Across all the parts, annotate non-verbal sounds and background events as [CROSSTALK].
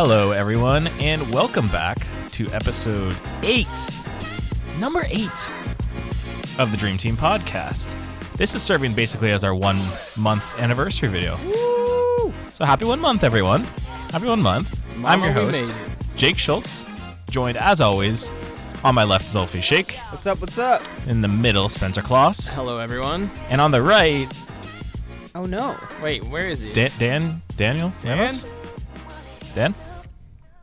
Hello, everyone, and welcome back to episode eight, number eight of the Dream Team podcast. This is serving basically as our one month anniversary video. So happy one month, everyone. Happy one month. I'm your we host, made. Jake Schultz, joined as always on my left, Zolfi Shake, What's up? What's up? in the middle, Spencer Kloss, Hello, everyone. and on the right, Oh no! Wait, where is he? Dan, Dan Daniel Dan? Ramos? Dan?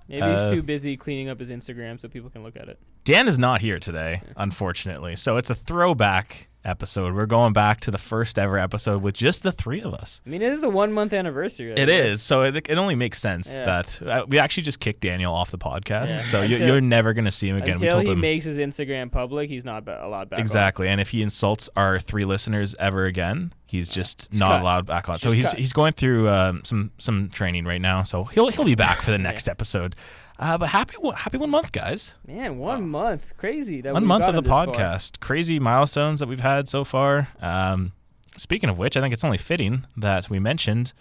Maybe Uh, he's too busy cleaning up his Instagram so people can look at it. Dan is not here today, unfortunately. So it's a throwback episode. We're going back to the first ever episode with just the three of us. I mean, it is a one month anniversary. It is. So it, it only makes sense Yeah. that uh, we actually just kicked Daniel off the podcast. Yeah. So you, Until- you're never going to see him again. we Until he him. makes his Instagram public, he's not allowed back. on. Exactly. And if he insults our three listeners ever again, he's just not cut. allowed back on. So he's cut. he's going through um, some some training right now. So he'll he'll be back for the [LAUGHS] next episode. Uh, but happy one- happy one month, guys. Man, one month, crazy. That one month of the this far. podcast. Crazy milestones that we've had so far. Um, speaking of which, I think it's only fitting that we mentioned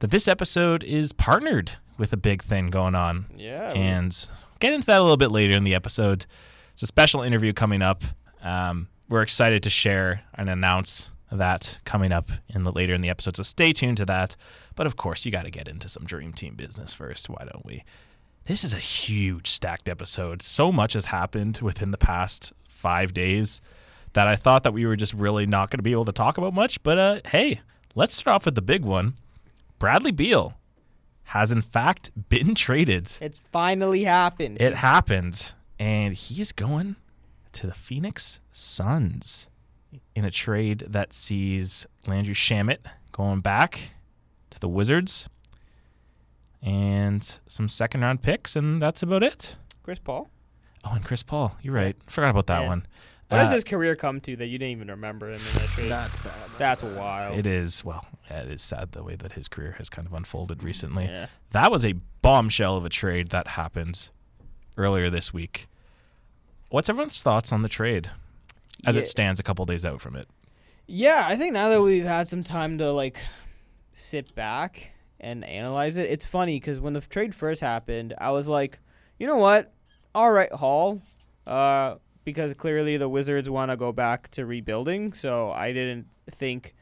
that this episode is partnered with a big thing going on. Yeah. And get into that a little bit later in the episode. It's a special interview coming up. Um, we're excited to share and announce that coming up in the later in the episode. So stay tuned to that. But of course, you got to get into some dream team business first. Why don't we? This is a huge stacked episode. So much has happened within the past five days that I thought that we were just really not going to be able to talk about much. But uh, hey, let's start off with the big one. Bradley Beal has in fact been traded. It's finally happened. It happened, and he's going to the Phoenix Suns in a trade that sees Landry Shamet going back to the Wizards and some second round picks, and that's about it. Chris Paul. Oh, and Chris Paul. You're right. Forgot about that Yeah. one. What does Uh, his career come to that you didn't even remember him in that trade? That's bad. That's wild. It is, well, yeah, it is sad the way that his career has kind of unfolded recently. Yeah. That was a bombshell of a trade that happened earlier this week. What's everyone's thoughts on the trade as Yeah. it stands a couple days out from it? Yeah, I think now that we've had some time to like sit back and analyze it, it's funny because when the trade first happened, I was like, you know what? All right, Hall, uh, because clearly the Wizards want to go back to rebuilding, so I didn't think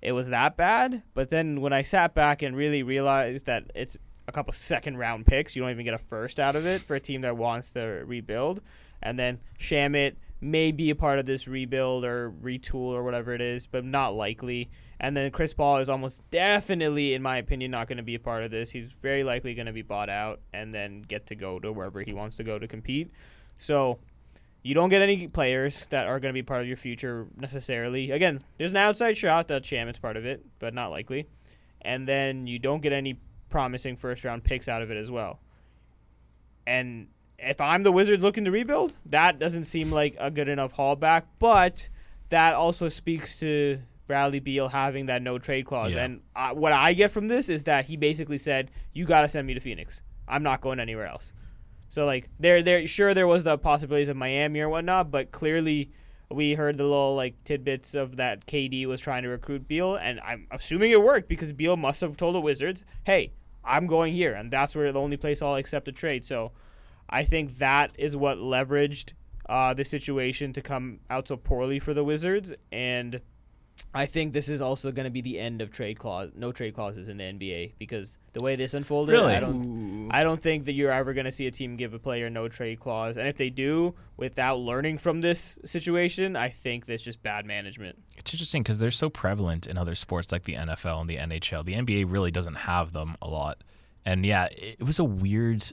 it was that bad. But then when I sat back and really realized that it's a couple second round picks, you don't even get a first out of it for a team that wants to rebuild, and then Shamet may be a part of this rebuild or retool or whatever it is, but not likely. And then Chris Paul is almost definitely, in my opinion, not going to be a part of this. He's very likely going to be bought out and then get to go to wherever he wants to go to compete. So you don't get any players that are going to be part of your future necessarily. Again, there's an outside shot that Shamet's part of it, but not likely. And then you don't get any promising first round picks out of it as well. And if I'm the Wizards looking to rebuild, that doesn't seem like a good enough haul back. But that also speaks to Bradley Beal having that no trade clause. Yeah. And uh, what I get from this is that he basically said, "You got to send me to Phoenix. I'm not going anywhere else." So like, there, there, sure there was the possibilities of Miami or whatnot, but clearly we heard the little like tidbits of that KD was trying to recruit Beal, and I'm assuming it worked because Beal must have told the Wizards, "Hey, I'm going here," and that's where the only place I'll accept a trade. So I think that is what leveraged uh, the situation to come out so poorly for the Wizards, and I think this is also going to be the end of trade clause, no trade clauses in the NBA because the way this unfolded, Really? I don't, I don't think that you're ever going to see a team give a player no trade clause, and if they do, without learning from this situation, I think that's just bad management. It's interesting because they're so prevalent in other sports like the NFL and the NHL. The NBA really doesn't have them a lot. And yeah, it it was a weird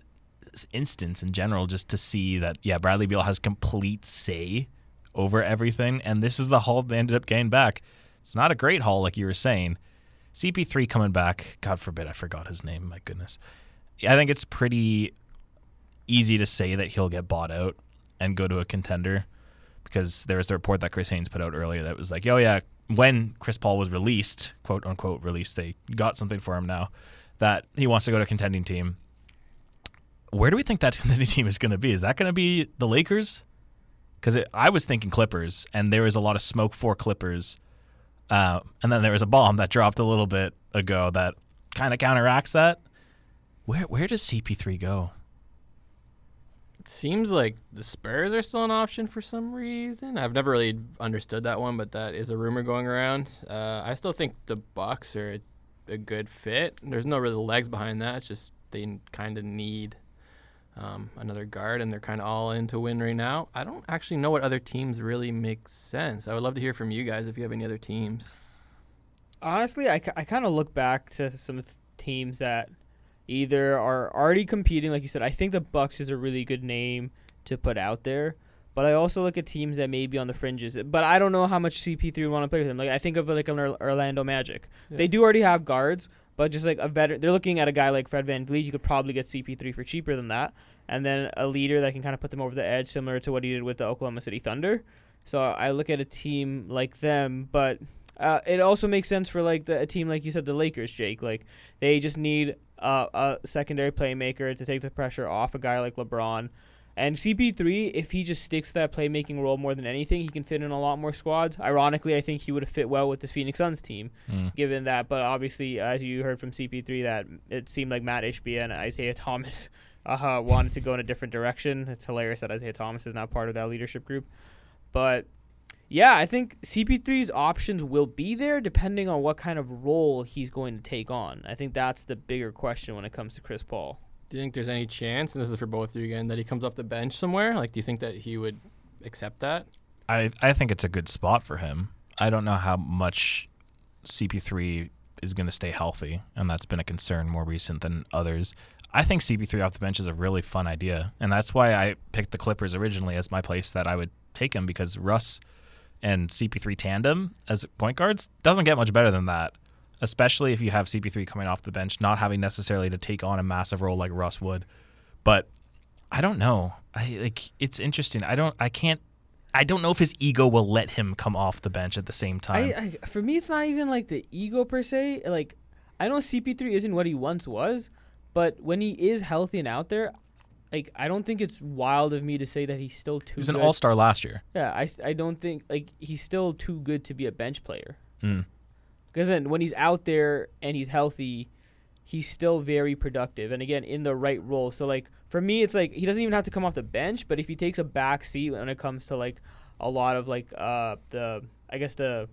instance in general just to see that, yeah, Bradley Beal has complete say over everything. And this is the haul they ended up getting back. It's not a great haul, like you were saying. CP3 coming back, God forbid, I forgot his name. My goodness. I think it's pretty easy to say that he'll get bought out and go to a contender because there was the report that Chris Haynes put out earlier that was like, oh yeah, when Chris Paul was released, quote unquote released, they got something for him now that he wants to go to a contending team. Where do we think that [LAUGHS] contending team is going to be? Is that going to be the Lakers? Because I was thinking Clippers, and there was a lot of smoke for Clippers, uh, and then there was a bomb that dropped a little bit ago that kind of counteracts that. Where where does CP3 go? It seems like the Spurs are still an option for some reason. I've never really understood that one, but that is a rumor going around. Uh, I still think the Bucks are a, a good fit. There's no really legs behind that. It's just they kind of need um, another guard, and they're kind of all in to win right now. I don't actually know what other teams really make sense. I would love to hear from you guys if you have any other teams. Honestly, I, I kind of look back to some th- teams that either are already competing, like you said. I think the Bucks is a really good name to put out there, but I also look at teams that may be on the fringes. But I don't know how much CP3 would want to play with them. Like I think of like an Orlando Magic. Yeah. They do already have guards, but just like a better, they're looking at a guy like Fred VanVleet. You could probably get CP3 for cheaper than that, and then a leader that can kind of put them over the edge, similar to what he did with the Oklahoma City Thunder. So I look at a team like them, but uh, it also makes sense for like the, a team like you said, the Lakers, Jake. Like they just need uh, a secondary playmaker to take the pressure off a guy like LeBron. And CP3, if he just sticks to that playmaking role more than anything, he can fit in a lot more squads. Ironically, I think he would have fit well with this Phoenix Suns team, Mm. given that. But obviously, as you heard from CP3, that it seemed like Matt Ishbia and Isaiah Thomas [LAUGHS] uh, wanted to go in a different direction. It's hilarious that Isaiah Thomas is not part of that leadership group. But yeah, I think CP3's options will be there depending on what kind of role he's going to take on. I think that's the bigger question when it comes to Chris Paul. Do you think there's any chance, and this is for both of you again, that he comes off the bench somewhere? Like, do you think that he would accept that? I I think it's a good spot for him. I don't know how much CP3 is going to stay healthy, and that's been a concern more recent than others. I think CP3 off the bench is a really fun idea, and that's why I picked the Clippers originally as my place that I would take him because Russ and CP3 tandem as point guards doesn't get much better than that. Especially if you have CP3 coming off the bench, not having necessarily to take on a massive role like Russ would. But I don't know. I like it's interesting. I don't. I can't. I don't know if his ego will let him come off the bench at the same time. I, I for me it's not even like the ego per se. Like I know CP3 isn't what he once was, but when he is healthy and out there, like I don't think it's wild of me to say that he's still too. he was an good. all star last year. Yeah, I, I don't think like he's still too good to be a bench player. Mm. Because then when he's out there and he's healthy, he's still very productive and again in the right role. So like for me, it's like he doesn't even have to come off the bench, but if he takes a back seat when it comes to like a lot of like uh the I guess the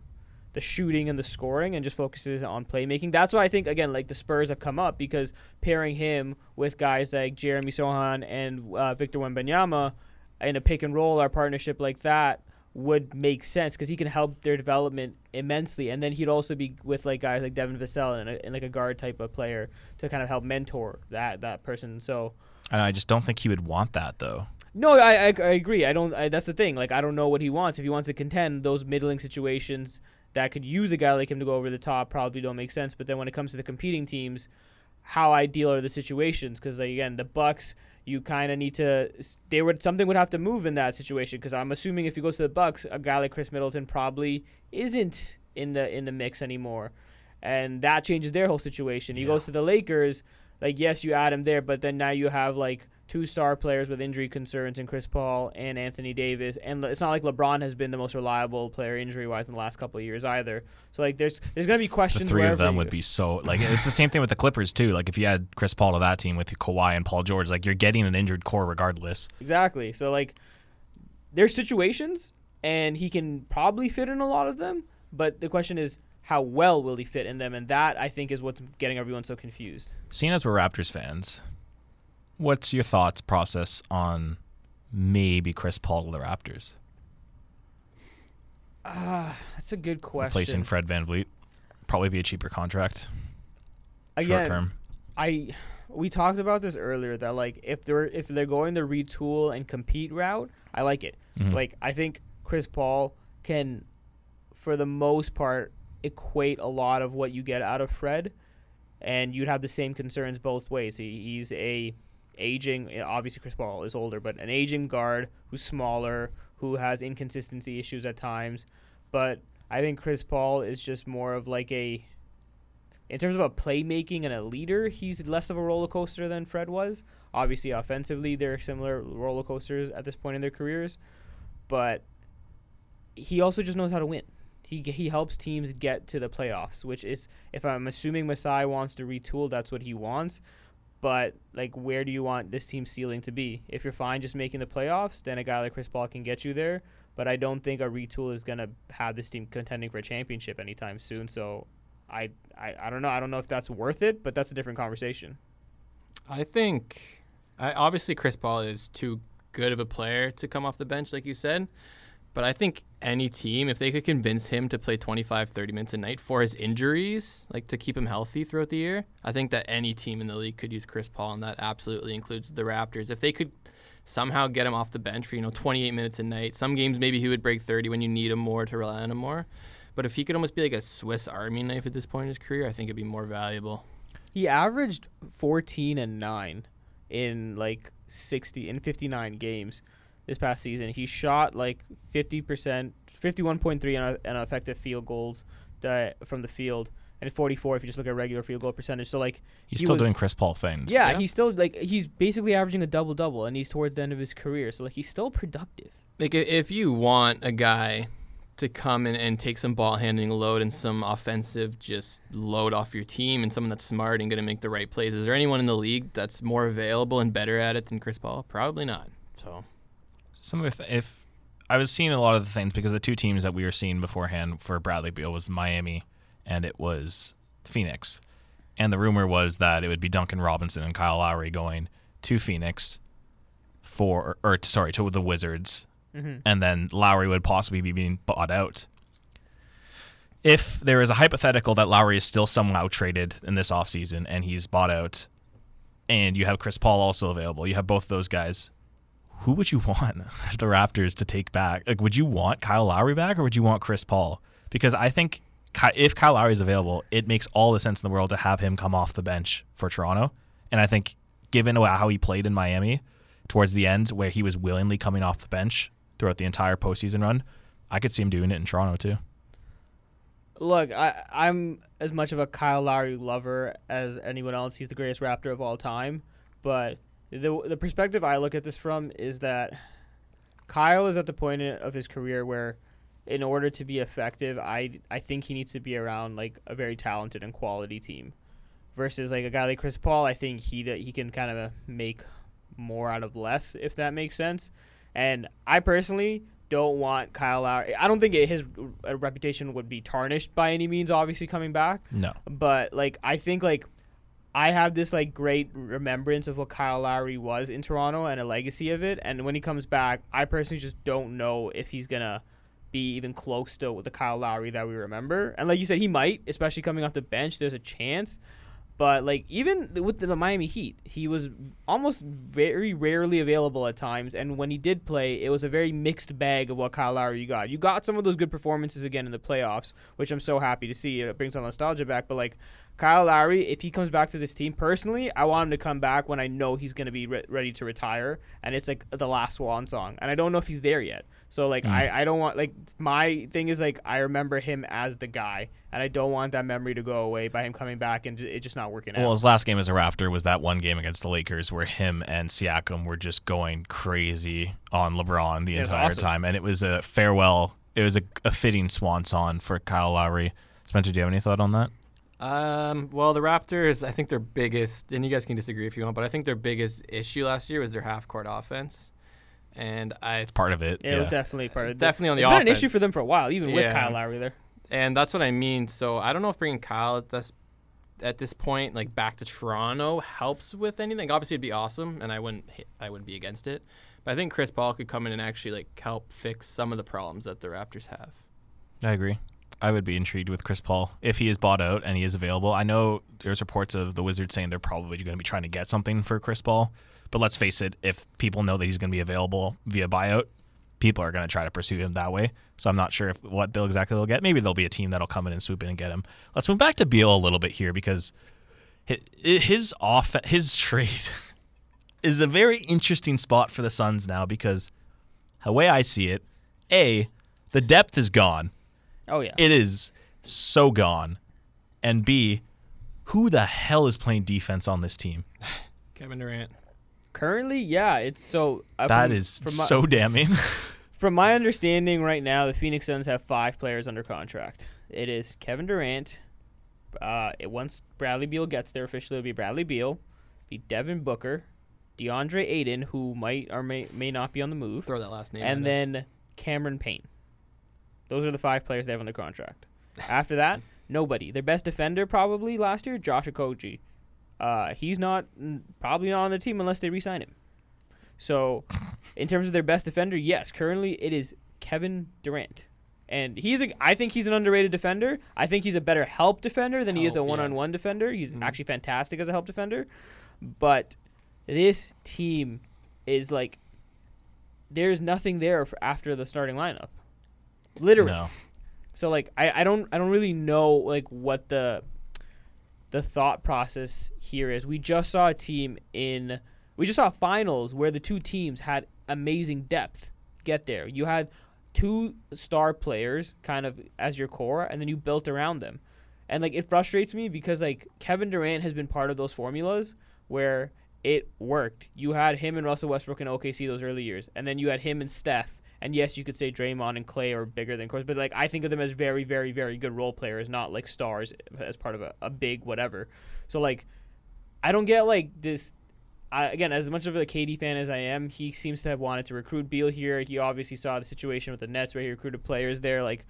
the shooting and the scoring and just focuses on playmaking. That's why I think again like the Spurs have come up because pairing him with guys like Jeremy Sochan and uh, Victor Wembanyama in a pick and roll or partnership like that would make sense because he can help their development immensely, and then he'd also be with like guys like Devin Vassell and, a, and like a guard type of player to kind of help mentor that that person. So And I just don't think he would want that though. no, I, I, I agree. I don't. I, that's the thing. Like I don't know what he wants. If he wants to contend, those middling situations that could use a guy like him to go over the top probably don't make sense. But then when it comes to the competing teams, how ideal are the situations? Because like, again, the Bucks, you kind of need to. They would something would have to move in that situation. Because I'm assuming if he goes to the Bucks, a guy like Khris Middleton probably isn't in the in the mix anymore, and that changes their whole situation. He Yeah. goes to the Lakers. Like yes, you add him there, but then now you have like two star players with injury concerns in Chris Paul and Anthony Davis, and it's not like LeBron has been the most reliable player injury wise in the last couple of years either. So like there's there's gonna be questions. The three of them would be so like it's the same thing with the Clippers too. Like if you had Chris Paul to that team with Kawhi and Paul George, like you're getting an injured core regardless. exactly. So like there's situations, and he can probably fit in a lot of them, but the question is how well will he fit in them, and that I think is what's getting everyone so confused. Seeing as we're Raptors fans, what's your thoughts process on maybe Chris Paul to the Raptors Ah, that's a good question. replacing Fred VanVleet? Probably be a cheaper contract, short Again, term. I we talked about this earlier that like if they're if they're going the retool and compete route, I like it. Mhm. Like I think Chris Paul can, for the most part, equate a lot of what you get out of Fred, and you'd have the same concerns both ways. He, he's a aging, eh, obviously Chris Paul is older, but an aging guard who's smaller, who has inconsistency issues at times. But I think Chris Paul is just more of like a, in terms of a playmaking and a leader, he's less of a roller coaster than Fred was. Obviously, offensively, they're similar roller coasters at this point in their careers, but he also just knows how to win. He he helps teams get to the playoffs, which is if I'm assuming Masai wants to retool, that's what he wants. But like, where do you want this team ceiling to be? If you're fine just making the playoffs, then a guy like Chris Paul can get you there. But I don't think a retool is gonna have this team contending for a championship anytime soon. So, I, I, I don't know. I don't know if that's worth it, but that's a different conversation. I think, I, obviously, Chris Paul is too good of a player to come off the bench, like you said. But I think any team, if they could convince him to play 25, 30 minutes a night for his injuries, like to keep him healthy throughout the year, I think that any team in the league could use Chris Paul, and that absolutely includes the Raptors. If they could somehow get him off the bench for, you know, 28 minutes a night, some games maybe he would break 30 when you need him more to rely on him more. But if he could almost be like a Swiss Army knife at this point in his career, I think it'd be more valuable. He averaged 14 and 9 in like 60 in 59 games this past season. He shot like 50%, 51.3 on, on effective field goals that, from the field and 44 if you just look at regular field goal percentage. So like He's He still was- doing Chris Paul things. yeah, Yeah. he's still like he's basically averaging a double double and he's towards the end of his career. So like he's still productive. Like if you want a guy to come in and take some ball handling load and some offensive just load off your team and someone that's smart and going to make the right plays, is there anyone in the league that's more available and better at it than Chris Paul? Probably not. So Some of the, if I was seeing a lot of the things because the two teams that we were seeing beforehand for Bradley Beal was Miami and it was Phoenix. And the rumor was that it would be Duncan Robinson and Kyle Lowry going to Phoenix for or, to, sorry, to the Wizards Mm-hmm. and then Lowry would possibly be being bought out. If there is a hypothetical that Lowry is still somehow traded in this offseason and he's bought out, and you have Chris Paul also available, you have both those guys. Who would you [LAUGHS] want the Raptors to take back? Like, would you want Kyle Lowry back or would you want Chris Paul? Because I think if Kyle Lowry is available, it makes all the sense in the world to have him come off the bench for Toronto. And I think, given how he played in Miami towards the end, where he was willingly coming off the bench throughout the entire postseason run, I could see him doing it in Toronto too. Look, I, I'm as much of a Kyle Lowry lover as anyone else. He's the greatest Raptor of all time. But the the perspective I look at this from is that Kyle is at the point of his career where, in order to be effective, I I think he needs to be around like a very talented and quality team, versus like a guy like Chris Paul. I think he that he can kind of make more out of less, if that makes sense. And I personally don't want Kyle Lowry. I don't think it, his reputation would be tarnished by any means. Obviously, coming back, No. but like I think like I have this like great remembrance of what Kyle Lowry was in Toronto and a legacy of it. And when he comes back, I personally just don't know if he's gonna be even close to the Kyle Lowry that we remember. And like you said, he might, especially coming off the bench. There's a chance. But like even with the Miami Heat, he was almost very rarely available at times, and when he did play, it was a very mixed bag of what Kyle Lowry you got. You got some of those good performances again in the playoffs, which I'm so happy to see. It brings some nostalgia back. But like Kyle Lowry, if he comes back to this team, personally, I want him to come back when I know he's going to be re- ready to retire, and it's like the last swan song, and I don't know if he's there yet. So like Mm. I, I don't want like my thing is like I remember him as the guy, and I don't want that memory to go away by him coming back and it just not working Well, out. his last game as a Raptor was that one game against the Lakers where him and Siakam were just going crazy on LeBron the entire awesome. time, and it was a farewell. It was a, a fitting swan song for Kyle Lowry. Spencer, do you have any thought on that? Um, well, the Raptors, I think their biggest, and you guys can disagree if you want, but I think their biggest issue last year was their half court offense. And I It's part of it. It yeah. was definitely part of Definitely on the offense. It's been an issue for them for a while, even with Kyle Lowry there. and that's what I mean. So I don't know if bringing Kyle at this at this point, like back to Toronto, helps with anything. Obviously, it'd be awesome, and I wouldn't hit, I wouldn't be against it. But I think Chris Paul could come in and actually like help fix some of the problems that the Raptors have. I agree. I would be intrigued with Chris Paul if he is bought out and he is available. I know there's reports of the Wizards saying they're probably going to be trying to get something for Chris Paul, but let's face it, if people know that he's going to be available via buyout, people are going to try to pursue him that way. So I'm not sure if what they'll exactly they'll get. Maybe there'll be a team that'll come in and swoop in and get him. Let's move back to Beal a little bit here because his off his [LAUGHS] trade is a very interesting spot for the Suns now because the way I see it, a the depth is gone Oh yeah. it is so gone. And B, who the hell is playing defense on this team? [SIGHS] Kevin Durant. Currently, yeah, it's so. Uh, That from- is from my, so damning. [LAUGHS] From my understanding, right now, the Phoenix Suns have five players under contract. It is Kevin Durant. Uh, it, once Bradley Beal gets there officially, it'll be Bradley Beal, be Devin Booker, DeAndre Ayton, who might or may may not be on the move, Throw that last name. and at us. then Cameron Payne. Those are the five players they have on their contract. After that, nobody. Their best defender probably last year, Josh Okogie. Uh, he's not probably not on the team unless they re-sign him. So, in terms of their best defender, yes, currently it is Kevin Durant, and he's a. I think he's an underrated defender. I think he's a better help defender than he is a one-on-one defender. He's Mhm. actually fantastic as a help defender, but this team is like there's nothing there for after the starting lineup. Literally. No. So like I, I don't I don't really know like what the the thought process here is. We just saw a team in we just saw finals where the two teams had amazing depth get there. You had two star players kind of as your core and then you built around them. And like it frustrates me because like Kevin Durant has been part of those formulas where it worked. You had him and Russell Westbrook in OKC those early years, and then you had him and Steph. And yes, you could say Draymond and Klay are bigger than course, but like I think of them as very, very, very good role players, not like stars as part of a, a big whatever. So like, I don't get like this. I, again, as much of a KD fan as I am, he seems to have wanted to recruit Beal here. He obviously saw the situation with the Nets where he recruited players there. Like,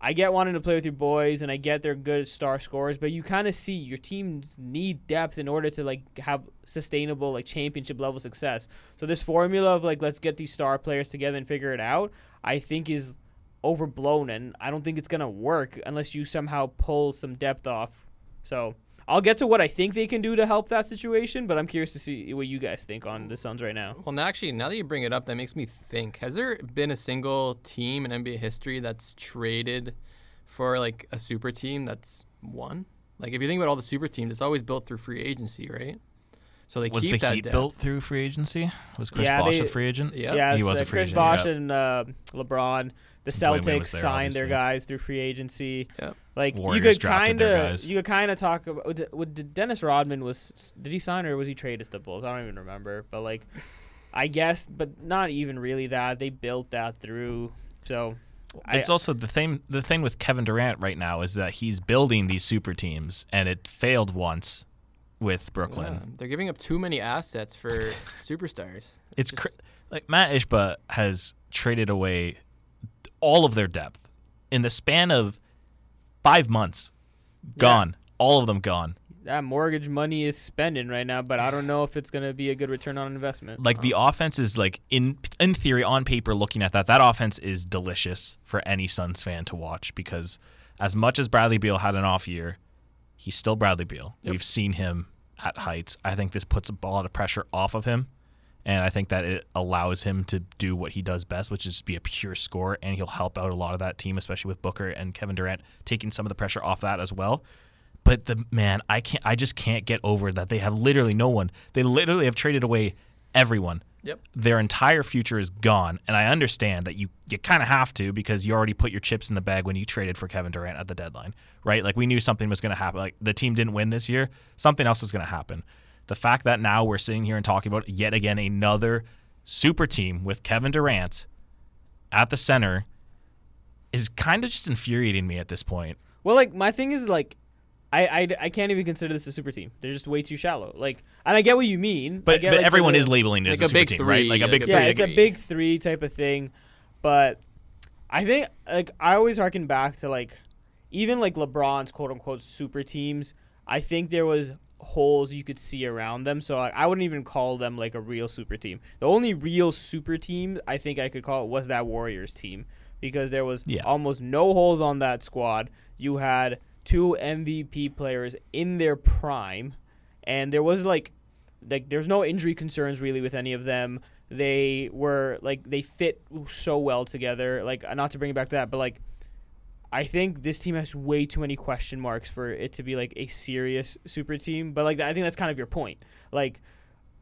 I get wanting to play with your boys, and I get they're good star scorers, but you kind of see your teams need depth in order to like have sustainable like championship level success. So this formula of like let's get these star players together and figure it out, I think is overblown, and I don't think it's gonna work unless you somehow pull some depth off. So I'll get to what I think they can do to help that situation, but I'm curious to see what you guys think on the Suns right now. Well, now actually, now that you bring it up, that makes me think: Has there been a single team in NBA history that's traded for like a super team that's won? Like, if you think about all the super teams, it's always built through free agency, right? So they Was keep the that Heat depth. built through free agency? Was Chris Yeah, Bosh they- a free agent? Yeah. Yeah, he was uh, a free Chris agent, Bosh yeah. and uh, LeBron. The Celtics there, signed their guys through free agency. Yep. Like Warriors you could kind of you could kind of talk about with, with Dennis Rodman was did he sign or was he traded to the Bulls? I don't even remember. But like, I guess, but not even really that they built that through. So I- It's also the thing. The thing with Kevin Durant right now is that he's building these super teams, and it failed once with Brooklyn. Yeah, they're giving up too many assets for [LAUGHS] superstars. It's Just- cr- like Matt Ishbia has traded away all of their depth in the span of five months. Gone, all of them gone. that mortgage money is spending right now, but I don't know if it's gonna be a good return on investment. Like the offense is like in in theory on paper looking at that that offense is delicious for any Suns fan to watch because as much as Bradley Beal had an off year, he's still Bradley Beal. Yep. We've seen him at heights. I think this puts a lot of pressure off of him. And I think that it allows him to do what he does best, which is be a pure scorer, and he'll help out a lot of that team, especially with Booker and Kevin Durant taking some of the pressure off that as well. But the man, I can't, I just can't get over that they have literally no one. They literally have traded away everyone. Yep. Their entire future is gone, and I understand that you you kind of have to because you already put your chips in the bag when you traded for Kevin Durant at the deadline, right? Like we knew something was going to happen. Like the team didn't win this year, something else was going to happen. The fact that now we're sitting here and talking about yet again another super team with Kevin Durant at the center is kind of just infuriating me at this point. Well, like my thing is like, I, I, I can't even consider this a super team. They're just way too shallow. Like, and I get what you mean. But, get, but like, everyone is labeling it as like a a super big team, right? three, Like a big yeah, three. it's a big three type of thing. But I think like I always harken back to like even like LeBron's quote unquote super teams. I think there was holes you could see around them. So like, I wouldn't even call them like a real super team. The only real super team I think I could call it was that Warriors team because there was Yeah. almost no holes on that squad. You had two MVP players in their prime, and there was like like there's no injury concerns really with any of them. They were like they fit so well together. Like not to bring it back to that, but like I think this team has way too many question marks for it to be like a serious super team. But like I think that's kind of your point. Like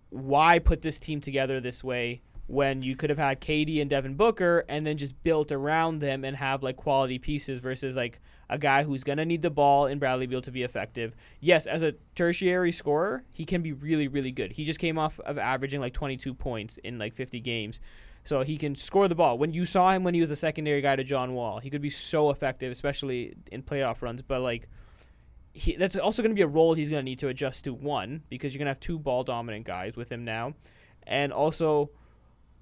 why put this team together this way when you could have had KD and Devin Booker and then just built around them and have like quality pieces versus like a guy who's gonna need the ball in Bradley Beal to be effective. Yes, as a tertiary scorer, he can be really, really good. He just came off of averaging like 22 points in like 50 games. So he can score the ball. When you saw him when he was a secondary guy to John Wall, he could be so effective, especially in playoff runs. But like he, that's also going to be a role he's going to need to adjust to. One, because you're going to have two ball dominant guys with him now, and also,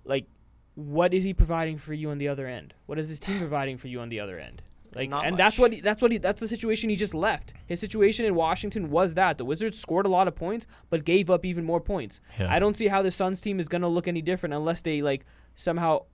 like, what is he providing for you on the other end? What is his team [SIGHS] providing for you on the other end? Like, Not and that's what he, that's what he, that's the situation he just left. His situation in Washington was that the Wizards scored a lot of points, but gave up even more points. Yeah. I don't see how the Suns team is going to look any different unless they like somehow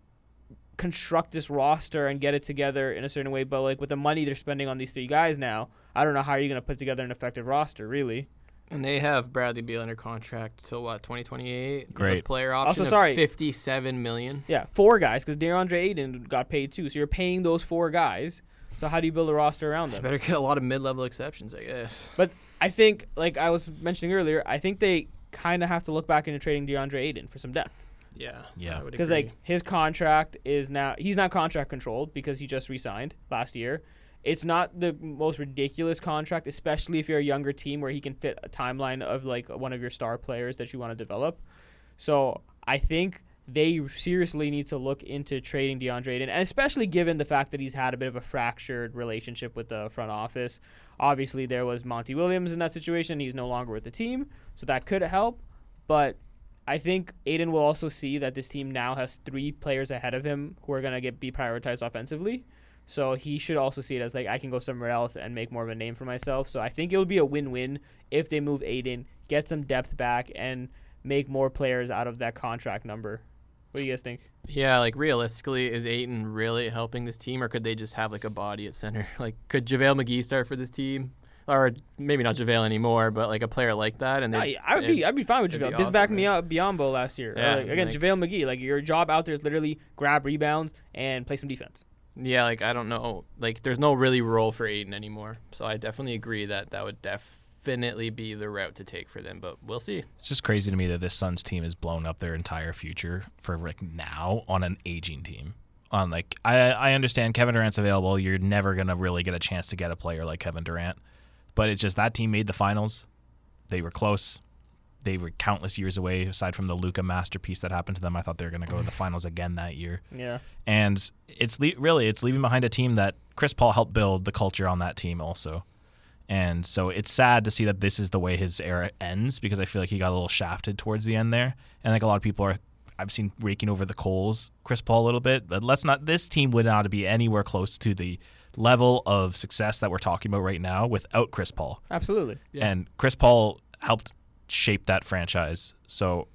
construct this roster and get it together in a certain way. But like with the money they're spending on these three guys now, I don't know how you're going to put together an effective roster. Really, And they have Bradley Beal under contract till what 2028. Great. player option. Also, of sorry. 57 million. yeah, four guys because DeAndre Ayton got paid too. So you're paying those four guys. So how do you build a roster around them? Better get a lot of mid-level exceptions, I guess. But I think, like I was mentioning earlier, I think they kind of have to look back into trading DeAndre Ayton for some depth. Yeah. Yeah. Because like his contract is now he's not contract controlled because he just re-signed last year. It's not the most ridiculous contract, especially if you're a younger team where he can fit a timeline of like one of your star players that you want to develop. So I think they seriously need to look into trading DeAndre Ayton, and especially given the fact that he's had a bit of a fractured relationship with the front office. Obviously, there was Monty Williams in that situation. He's no longer with the team, so that could help. But I think Ayton will also see that this team now has three players ahead of him who are to get be prioritized offensively. So he should also see it as like I can go somewhere else and make more of a name for myself. So I think it would be a win-win if they move Ayton, get some depth back, and make more players out of that contract number. What do you guys think? Yeah, like realistically, is Ayton really helping this team, or could they just have like a body at center? [LAUGHS] Like, could JaVale McGee start for this team, or maybe not JaVale anymore, but like a player like that? And I, I would be I'd be fine with it'd be JaVale. Bismack awesome, Mia- Biyombo last year. Yeah, like, again, like- JaVale McGee. Like your job out there is literally grab rebounds and play some defense. yeah, like I don't know, like there's no really role for Ayton anymore. So I definitely agree that that would definitely be the route to take for them. But we'll see. It's just crazy to me that this Suns team has blown up their entire future for like now on an aging team. On like I I understand Kevin Durant's available. You're never gonna really get a chance to get a player like Kevin Durant, but it's just that team made the finals. They were close. They were countless years away. Aside from the Luka masterpiece that happened to them, I thought they were gonna go to the finals again that year. Yeah. And it's le- really it's leaving behind a team that Chris Paul helped build the culture on that team also. And so it's sad to see that this is the way his era ends because I feel like he got a little shafted towards the end there. And like a lot of people are I've seen raking over the coals Chris Paul a little bit, but let's not this team would not be anywhere close to the level of success that we're talking about right now without Chris Paul. Absolutely. Yeah. And Chris Paul helped shape that franchise. So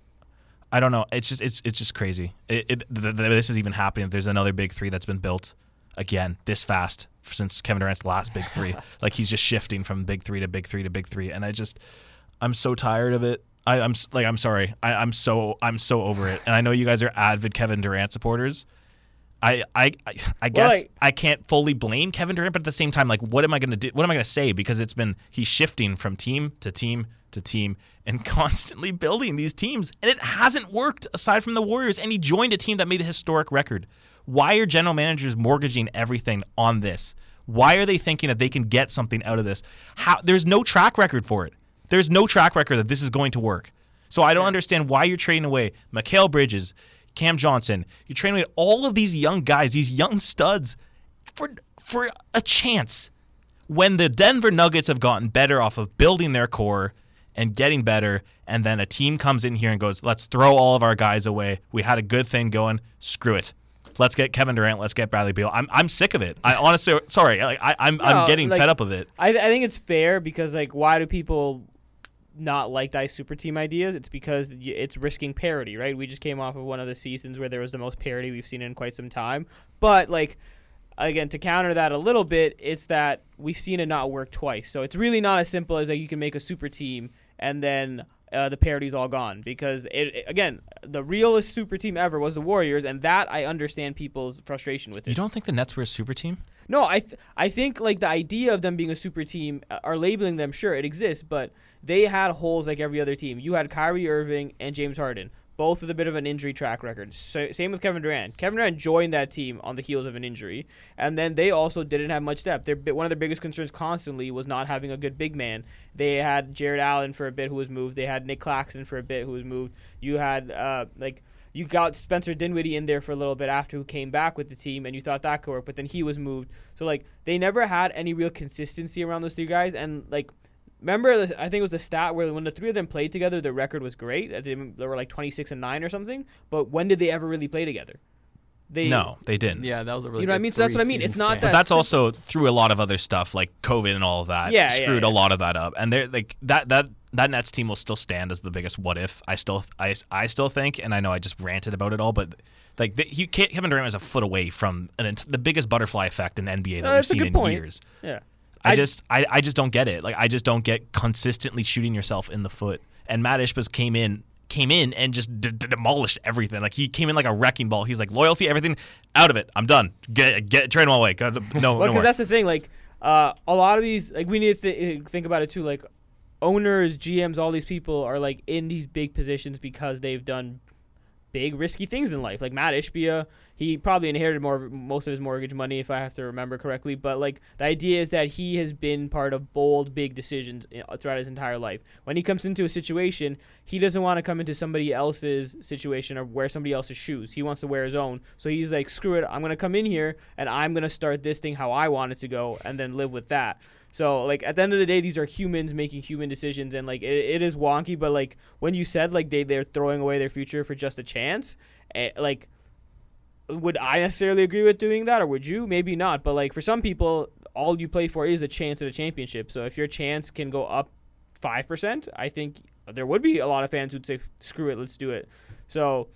I don't know. It's just it's it's just crazy. It, it th- th- this is even happening. There's another big three that's been built again this fast since Kevin Durant's last big three. [LAUGHS] like he's just shifting from big three to big three to big three, and I just I'm so tired of it. I, I'm like I'm sorry. I, I'm so I'm so over it. And I know you guys are avid Kevin Durant supporters. I I I, I guess like- I can't fully blame Kevin Durant, but at the same time, like, what am I going to do? What am I going to say? Because it's been he's shifting from team to team to team and [LAUGHS] constantly building these teams, and it hasn't worked aside from the Warriors. And he joined a team that made a historic record. Why are general managers mortgaging everything on this? Why are they thinking that they can get something out of this? How there's no track record for it. There's no track record that this is going to work. So I don't understand why you're trading away Mikal Bridges, Cam Johnson. You're trading away all of these young guys, these young studs, for for a chance. When the Denver Nuggets have gotten better off of building their core and getting better, and then a team comes in here and goes, "Let's throw all of our guys away. We had a good thing going. Screw it." Let's get Kevin Durant. Let's get Bradley Beal. I'm, I'm sick of it. I honestly, sorry, like, I, I'm I'm getting like- fed up of it. I, I think it's fair because like why do people not like die super team ideas? It's because it's risking parity, right? We just came off of one of the seasons where there was the most parity we've seen in quite some time. But like again, to counter that a little bit, it's that we've seen it not work twice. So it's really not as simple as like you can make a super team and then uh, the parity's all gone because it, it- again the realest super team ever was the Warriors, and that I understand people's frustration with it. You don't think the Nets were a super team? No, I th- I think like the idea of them being a super team, uh, are labeling them. Sure, it exists, but they had holes like every other team. You had Kyrie Irving and James Harden, both with a bit of an injury track record. So, same with Kevin Durant. Kevin Durant joined that team on the heels of an injury, and then they also didn't have much depth. Their one of their biggest concerns constantly was not having a good big man. They had Jarrett Allen for a bit, who was moved. They had Nic Claxton for a bit, who was moved. You had uh, like you got Spencer Dinwiddie in there for a little bit after who came back with the team, and you thought that could work, but then he was moved. So like they never had any real consistency around those three guys, and like. Remember, the- I think it was the stat where when the three of them played together, the record was great. They they were like twenty six and nine or something. But when did they ever really play together? They no, they didn't. Yeah, that was a really You know what I mean? So that's what I mean. It's not span. But that- that's also through a lot of other stuff like COVID and all of that. Yeah, yeah, screwed yeah. a lot of that up. And they're like that that that Nets team will still stand as the biggest what if. I still I, I still think, and I know I just ranted about it all, but like the, he Kevin Durant was a foot away from an, the biggest butterfly effect in NBA that No, we've seen in point. years. yeah. I, I- just I, I just don't get it. Like I just don't get consistently shooting yourself in the foot. And Matt Ishbas came in came in and just d- d- demolished everything. Like he came in like a wrecking ball. He's like loyalty, everything out of it. I'm done. Get get trade him away. [LAUGHS] No, Well, no because that's the thing. Like, uh, a lot of these, like, we need to th- think about it too. Like, owners, GMs, all these people are like in these big positions because they've done big, risky things in life. Like Matt Ishbia, he probably inherited more, most of his mortgage money, if I have to remember correctly. But like, the idea is that he has been part of bold, big decisions throughout his entire life. When he comes into a situation, he doesn't want to come into somebody else's situation or wear somebody else's shoes. He wants to wear his own. So he's like, screw it, I'm gonna come in here and I'm gonna start this thing how I want it to go, and then live with that. So like at the end of the day, these are humans making human decisions, and like it, it is wonky. But like when you said like they they're throwing away their future for just a chance, eh, like would I necessarily agree with doing that, or would you? Maybe not. But like for some people, all you play for is a chance at a championship. So if your chance can go up five percent, I think there would be a lot of fans who'd say, "Screw it, let's do it." So.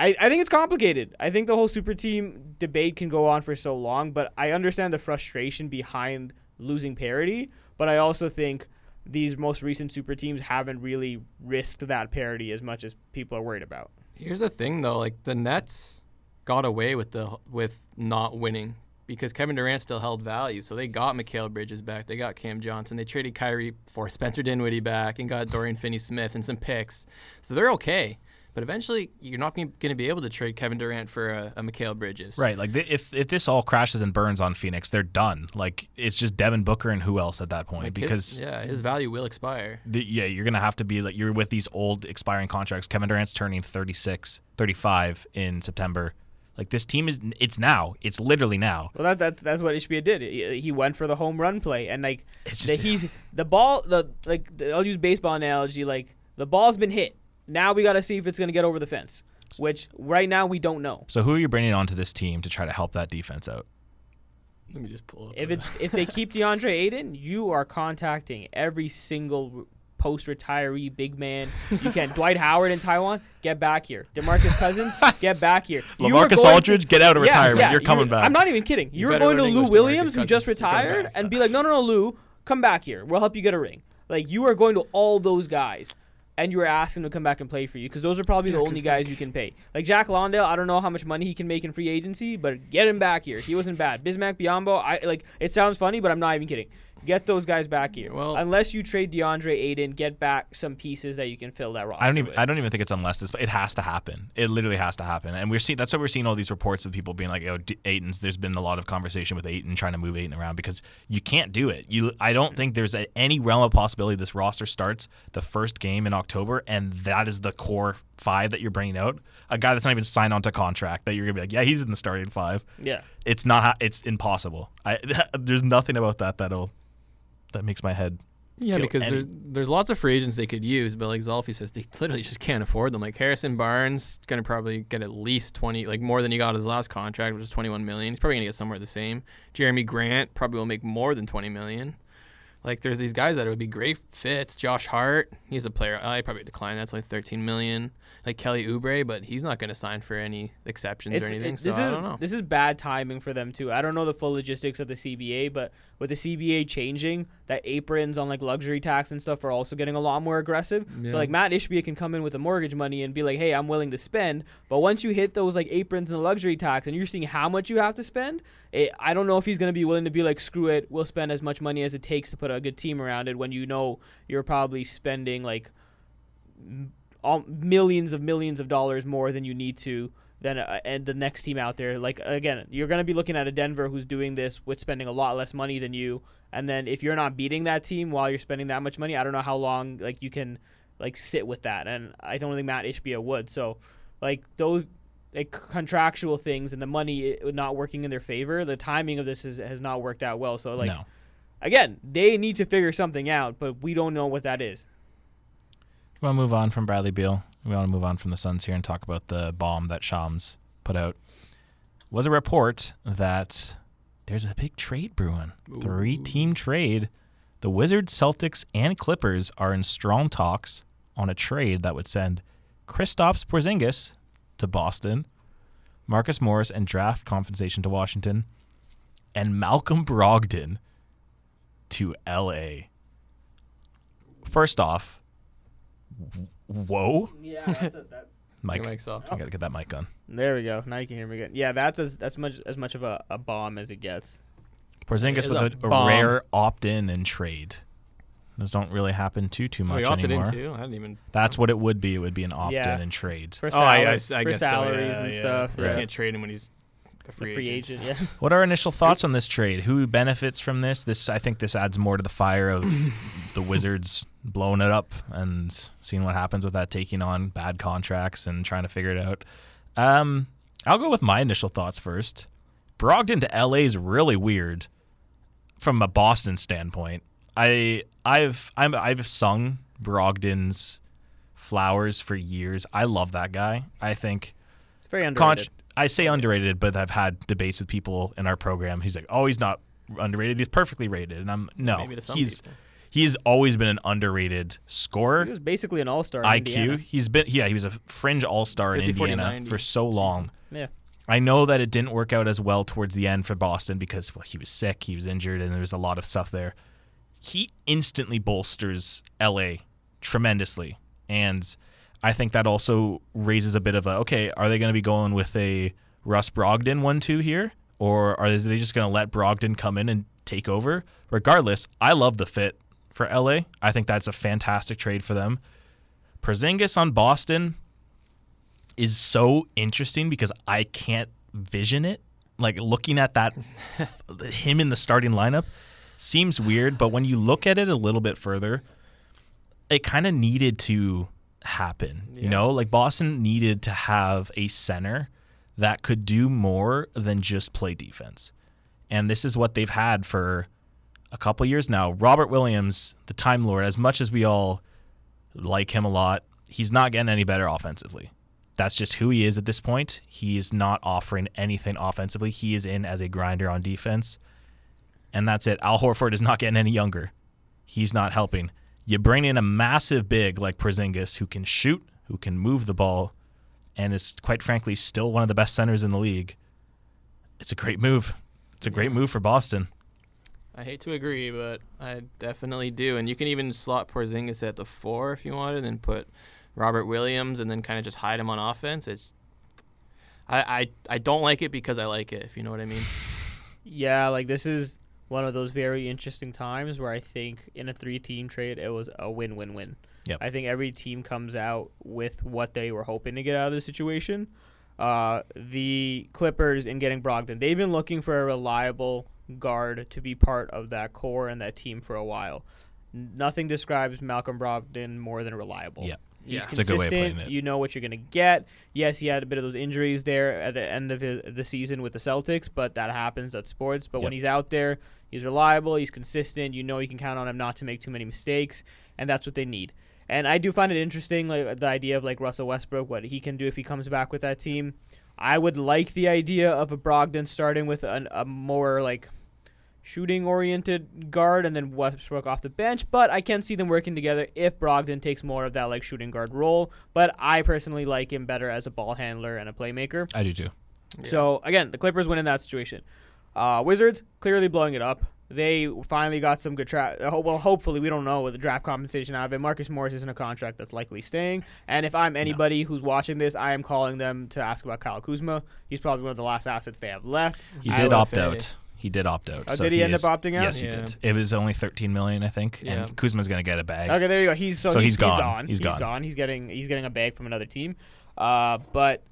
I, I think it's complicated. I think the whole super team debate can go on for so long, but I understand the frustration behind losing parity. But I also think these most recent super teams haven't really risked that parity as much as people are worried about. Here's the thing though, like the Nets got away with the with not winning because Kevin Durant still held value. So they got Mikal Bridges back, they got Cam Johnson, they traded Kyrie for Spencer Dinwiddie back and got Dorian Finney-Smith and some picks. So they're okay. But eventually, you're not going to be able to trade Kevin Durant for a, a Mikal Bridges. Right, like th- if if this all crashes and burns on Phoenix, they're done. Like it's just Devin Booker and who else at that point? Like, his- because yeah, his value will expire. the, yeah, you're gonna have to be like you're with these old expiring contracts. Kevin Durant's turning 36, 35 in September. Like this team is it's now. It's literally now. Well, that, that's that's what Ishbia did. He, he went for the home run play, and like It's the, just he's the ball. The like the, I'll use baseball analogy. Like the ball's been hit. Now we got to see if it's gonna get over the fence. Which right now we don't know. so who are you bringing onto this team to try to help that defense out? Let me just pull up. If it's if they keep DeAndre Ayton, you are contacting every single post retiree big man you can. Dwight Howard in Taiwan, get back here. Demarcus Cousins, get back here. You are Lamarcus going Aldridge, get out of Yeah, retirement. yeah, You're coming back. I'm not even kidding. You, You were going to learn Lou English, Williams, DeMarcus who just Cousins. You come retired, and be like, no, no, no, Lou, come back here. We'll help you get a ring. Like you are going to all those guys, and you are asking them to come back and play for you because those are probably the only guys you can pay. Like Jock Landale, I don't know how much money he can make in free agency, but get him back here. He wasn't bad. Bismack Biyombo, I like. It sounds funny, but I'm not even kidding. Get those guys back here. Well- unless you trade DeAndre Ayton, get back some pieces that you can fill that roster. I don't even. with. I don't even think it's unless this, but it has to happen. It literally has to happen, and we're seeing. That's why we're seeing all these reports of people being like, "Oh, D- Ayton's." There's been a lot of conversation with Ayton trying to move Aiton around because you can't do it. You. I don't think there's a, any realm of possibility this roster starts the first game in October, and that is the core five that you're bringing out. A guy that's not even signed onto contract that you're gonna be like, "Yeah, he's in the starting five. yeah. It's not. It's impossible. I. [LAUGHS] There's nothing about that that'll that makes my head. Yeah, because any- there's there's lots of free agents they could use, but like Zolfi says, they [LAUGHS] literally just can't afford them. Like Harrison Barnes is gonna probably get at least twenty, like more than he got his last contract, which is twenty one million. He's probably gonna get somewhere the same. Jerami Grant probably will make more than twenty million. Like there's these guys that would be great fits. Josh Hart, he's a player. I probably decline. That's only thirteen million. Like Kelly Oubre, but he's not gonna sign for any exceptions It's, or anything. it- so this I don't know. this is bad timing for them too. I don't know the full logistics of the CBA, but with the CBA changing, that aprons on like luxury tax and stuff are also getting a lot more aggressive. Yeah. So like Matt Ishbia can come in with the mortgage money and be like, "Hey, I'm willing to spend," but once you hit those like aprons and the luxury tax, and you're seeing how much you have to spend, it, I don't know if he's gonna be willing to be like, "Screw it, we'll spend as much money as it takes to put a good team around it." When you know you're probably spending like all millions of millions of dollars more than you need to than uh, and the next team out there. Like again, you're going to be looking at a Denver who's doing this with spending a lot less money than you. And then if you're not beating that team while you're spending that much money, I don't know how long like you can like sit with that. And I don't think Matt Ishbia would. So like those like contractual things and the money not working in their favor. The timing of this is, has not worked out well. So like no. again, they need to figure something out, but we don't know what that is. We want to move on from Bradley Beal. We want to move on from the Suns here and talk about the bomb that Shams put out. Was a report that there's a big trade brewing. Three team trade. The Wizards, Celtics, and Clippers are in strong talks on a trade that would send Kristaps Porzingis to Boston, Marcus Morris and draft compensation to Washington, and Malcolm Brogdon to LA. First off, whoa, Yeah, that's a, that. [LAUGHS] Mike. Your mic's off. I gotta get that mic on. There we go. Now you can hear me again. Yeah, that's as that's much as much of a, a bomb as it gets. Porzingis is with a a, a bomb. rare opt-in and trade. Those don't really happen too too Oh, much he opted anymore. in too. I didn't even. That's what it would be. It would be an opt-in Yeah. and trade. For, Oh, I, I, sal- I for guess so, salaries yeah, and yeah. stuff. You Yeah. can't trade him when he's a The free, free agent. agent, [LAUGHS] yeah. What are our initial thoughts on this trade? Who benefits from this? This I think this adds more to the fire of [LAUGHS] the Wizards blowing it up and seeing what happens with that, taking on bad contracts and trying to figure it out. Um, I'll go with my initial thoughts first. Brogdon to LA is really weird from a Boston standpoint. I I've I'm, I've sung Brogdon's flowers for years. I love that guy. I think It's very Con- underrated. I say underrated, but I've had debates with people in our program. He's like, "Oh, he's not underrated. He's perfectly rated." And I'm no. Maybe to some he's people. he's always been an underrated scorer. he was basically an all star. IQ. He's been yeah. He was a fringe all star in 50, 40, Indiana 90 for so long. Yeah. I know that it didn't work out as well towards the end for Boston because well, he was sick, he was injured, and there was a lot of stuff there. He instantly bolsters LA tremendously, and I think that also raises a bit of a okay. Are they going to be going with a Russ Brogdon one-two here, or are they just going to let Brogdon come in and take over? Regardless, I love the fit for LA. I think that's a fantastic trade for them. Porzingis on Boston is so interesting because I can't vision it. Like looking at that, [LAUGHS] him in the starting lineup seems weird, but when you look at it a little bit further, it kind of needed to happen. You know, like Boston needed to have a center that could do more than just play defense. And this is what they've had for a couple years now. Robert Williams, the Time Lord, as much as we all like him a lot, he's not getting any better offensively. That's just who he is at this point. He is not offering anything offensively. He is in as a grinder on defense. And that's it. Al Horford is not getting any younger. He's not helping. You bring in a massive big like Porzingis who can shoot, who can move the ball, and is quite frankly still one of the best centers in the league. It's a great move. It's a great move for Boston. I hate to agree, but I definitely do. And you can even slot Porzingis at the four if you wanted, and put Robert Williams, and then kind of just hide him on offense. It's I, I I don't like it because I like it. If you know what I mean. Yeah, like this is one of those very interesting times where I think in a three team trade it was a win win win. Yep. I think every team comes out with what they were hoping to get out of the situation. Uh, the Clippers in getting Brogdon, they've been looking for a reliable guard to be part of that core and that team for a while. Nothing describes Malcolm Brogdon more than reliable. Yeah. He's Yeah. It's a good way of consistent. it. You know what you're going to get. Yes, he had a bit of those injuries there at the end of his, the season with the Celtics, but that happens. at sports. But when he's out there, he's reliable. He's consistent. You know you can count on him not to make too many mistakes, and that's what they need. And I do find it interesting, like the idea of like Russell Westbrook, what he can do if he comes back with that team. I would like the idea of a Brogdon starting with an, a more like shooting oriented guard and then Westbrook off the bench, but I can see them working together if Brogdon takes more of that like shooting guard role. But I personally like him better as a ball handler and a playmaker. I do too. So again, the Clippers win in that situation. Uh, Wizards clearly blowing it up. They finally got some good tra- uh, Well, hopefully, we don't know with the draft compensation out of it. Marcus Morris is in a contract that's likely staying. And if I'm anybody who's watching this, I am calling them to ask about Kyle Kuzma. He's probably one of the last assets they have left. He I did opt out. He did opt out. Oh, so did he end is- up opting out? Yes, he Yeah. did. It was only 13 million, I think, Yeah. and Kuzma's going to get a bag. Okay, there you go. He's so, So he's, he's gone. gone. He's gone. He's getting he's getting a bag from another team. Uh, but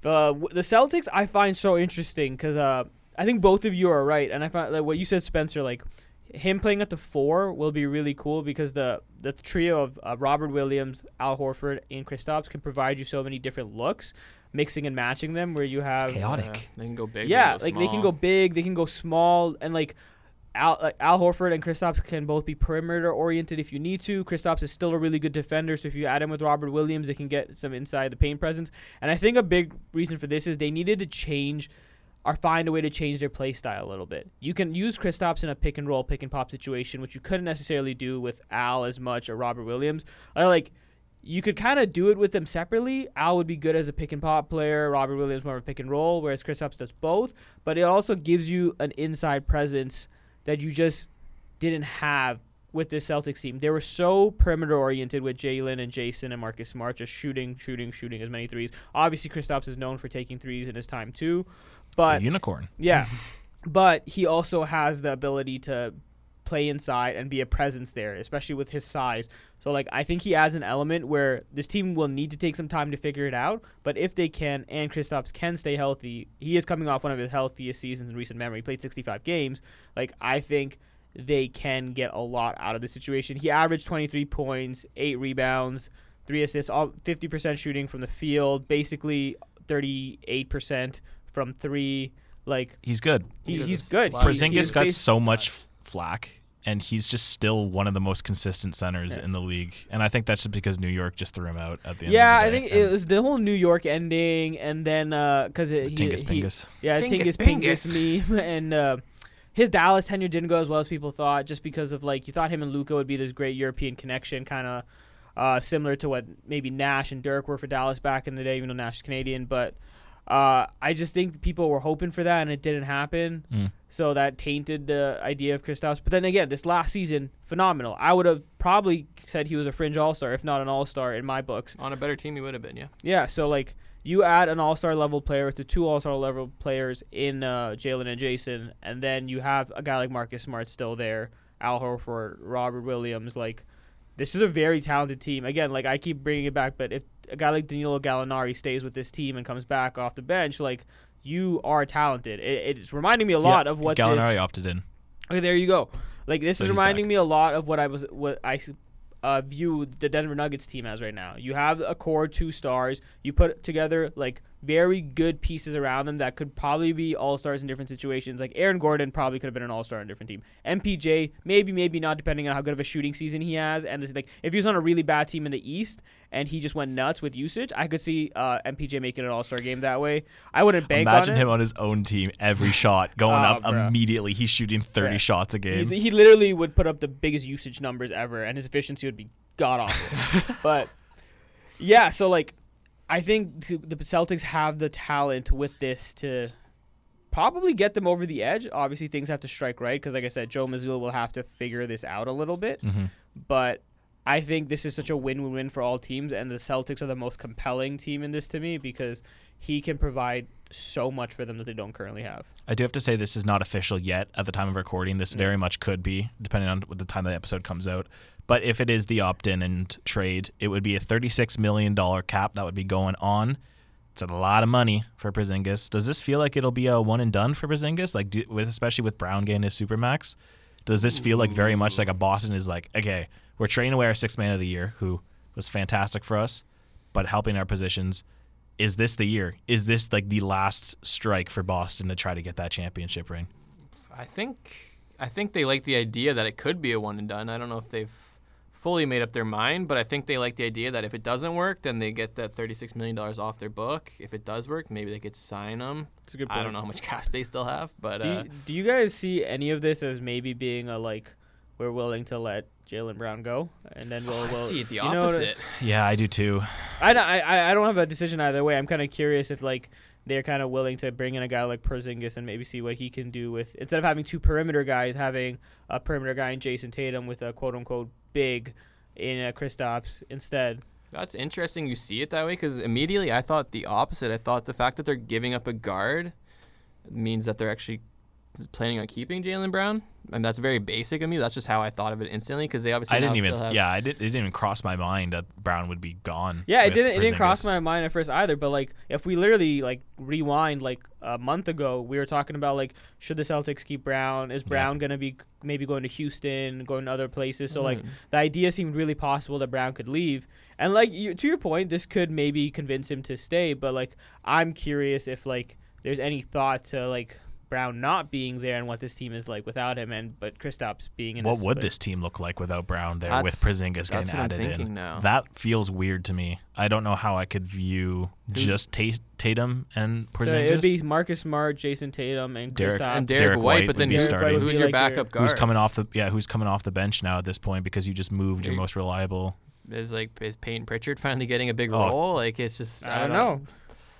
the the Celtics I find so interesting because uh, I think both of you are right, and I find that what you said, Spencer. Like him playing at the four will be really cool because the the trio of uh, Robert Williams, Al Horford, and Kristaps can provide you so many different looks, mixing and matching them. Where you have chaotic. Yeah, they can go big. yeah, go like they can go big, they can go small, and like Al, like Al Horford and Kristaps can both be perimeter oriented if you need to. Kristaps is still a really good defender, so if you add him with Robert Williams, they can get some inside the paint presence. And I think a big reason for this is they needed to change or find a way to change their play style a little bit. You can use Kristaps in a pick and roll, pick and pop situation, which you couldn't necessarily do with Al as much or Robert Williams. Or like you could kind of do it with them separately. Al would be good as a pick and pop player. Robert Williams more of a pick and roll, whereas Kristaps does both. But it also gives you an inside presence that you just didn't have with this Celtics team. They were so perimeter oriented with Jaylen and Jayson and Marcus Smart, just shooting, shooting, shooting as many threes. Obviously, Kristaps is known for taking threes in his time too, but The unicorn. yeah, [LAUGHS] but he also has the ability to play inside and be a presence there, especially with his size. So like I think he adds an element where this team will need to take some time to figure it out. But if they can and Kristaps can stay healthy, he is coming off one of his healthiest seasons in recent memory. He played 65 games. Like I think they can get a lot out of the situation. He averaged 23 points, eight rebounds, three assists, all 50% shooting from the field, basically 38% from three. Like He's good. he, He he's good. a. He- he Porzingis got so much f- flack, and he's just still one of the most consistent centers Yeah. in the league. And I think that's just because New York just threw him out at the end. Yeah, of the I think And it was the whole New York ending, and then because it he, Tingus he- Pingus. yeah, Tingus Tingus Pingus meme, [LAUGHS] and uh, his Dallas tenure didn't go as well as people thought, just because of like you thought him and Luka would be this great European connection, kind of uh, similar to what maybe Nash and Dirk were for Dallas back in the day, even though Nash is Canadian. But uh, I just think people were hoping for that, and it didn't happen. Mm. So that tainted the idea of Kristaps. But then again, this last season, phenomenal. I would have probably said he was a fringe All Star, if not an All Star in my books. on a better team. He would have been. Yeah. Yeah, so like you add an All Star level player to two All Star level players in uh, Jaylen and Jayson, and then you have a guy like Marcus Smart still there, Al Horford, Robert Williams. Like this is a very talented team. Again, like I keep bringing it back, but if a guy like Danilo Gallinari stays with this team and comes back off the bench, like you are talented. It, it's reminding me a lot Yeah, of what this, Gallinari opted in. Okay, there you go. Like this So is reminding back. me a lot of what I was what I uh, view the Denver Nuggets team as right now. You have a core two stars. You put together like very good pieces around them that could probably be all stars in different situations. Like Aaron Gordon probably could have been an all star in a different team. MPJ maybe maybe not depending on how good of a shooting season he has. And this, like if he was on a really bad team in the East and he just went nuts with usage, I could see uh, MPJ making an all star game that way. I wouldn't bank Imagine on him on his own team, every shot going Oh, up bruh. immediately. He's shooting 30 Bruh. shots a game. He, he literally would put up the biggest usage numbers ever, and his efficiency would be god awful. [LAUGHS] but yeah, so like, I think the Celtics have the talent with this to probably get them over the edge. Obviously, things have to strike right because, like I said, Joe Mazzulla will have to figure this out a little bit. hmm But I think this is such a win-win-win for all teams, and the Celtics are the most compelling team in this to me because he can provide so much for them that they don't currently have. I do have to say this is not official yet at the time of recording. This very much could be, depending on what the time the episode comes out. But if it is the opt-in and trade, it would be a $36 million cap that would be going on. It's a lot of money for Porzingis. Does this feel like it'll be a one and done for Porzingis? Like, do, with especially with Brown getting his supermax, does this feel like very much like a Boston is like, okay, we're trading away our sixth man of the year, who was fantastic for us, but helping our positions. Is this the year? Is this like the last strike for Boston to try to get that championship ring? I think I think they like the idea that it could be a one and done. I don't know if they've fully made up their mind, but I think they like the idea that if it doesn't work, then they get that thirty-six million dollars off their book. If it does work, maybe they could sign them. It's a good point. I don't know how much [LAUGHS] cap they still have, but Do uh, you, do you guys see any of this as maybe being a like we're willing to let Jaylen Brown go and then we'll, I we'll see it the you know what I- opposite. Yeah, I do too. I, don't- I I I don't have a decision either way. I'm kind of curious if like they're kind of willing to bring in a guy like Porzingis and maybe see what he can do with instead of having two perimeter guys, having a perimeter guy in Jayson Tatum with a quote unquote big in uh, Kristaps instead. That's interesting. You see it that way because immediately I thought the opposite. I thought the fact that they're giving up a guard means that they're actually planning on keeping Jaylen Brown. I mean, that's very basic of me. That's just how I thought of it instantly because they obviously I didn't even. have, Yeah, I didn't. It didn't even cross my mind that Brown would be gone. Yeah, it didn't. It didn't cross my mind at first either. But like, if we literally like rewind like a month ago, we were talking about like, should the Celtics keep Brown? Is Yeah. Brown gonna be maybe going to Houston, going to other places? So like, Mhm. the idea seemed really possible that Brown could leave. And like you, to your point, this could maybe convince him to stay. But like, I'm curious if like there's any thought to like Brown not being there and what this team is like without him, and but Kristaps being in. What this, would but- this team look like without Brown there with That's- Porzingis that's getting what I'm added thinking in? now. That feels weird to me. I don't know how I could view Who- just Ta- Tatum and So it would be Marcus Smart, Jayson Tatum, and Derek- Kristaps. and Derek, Derek White, White but then be who's, starting. who's be your like backup your- guard? who's coming off the yeah who's coming off the bench now at this point because you just moved your Are you- most reliable. Is like is Payton Pritchard finally getting a big Oh. role? Like it's just I don't know.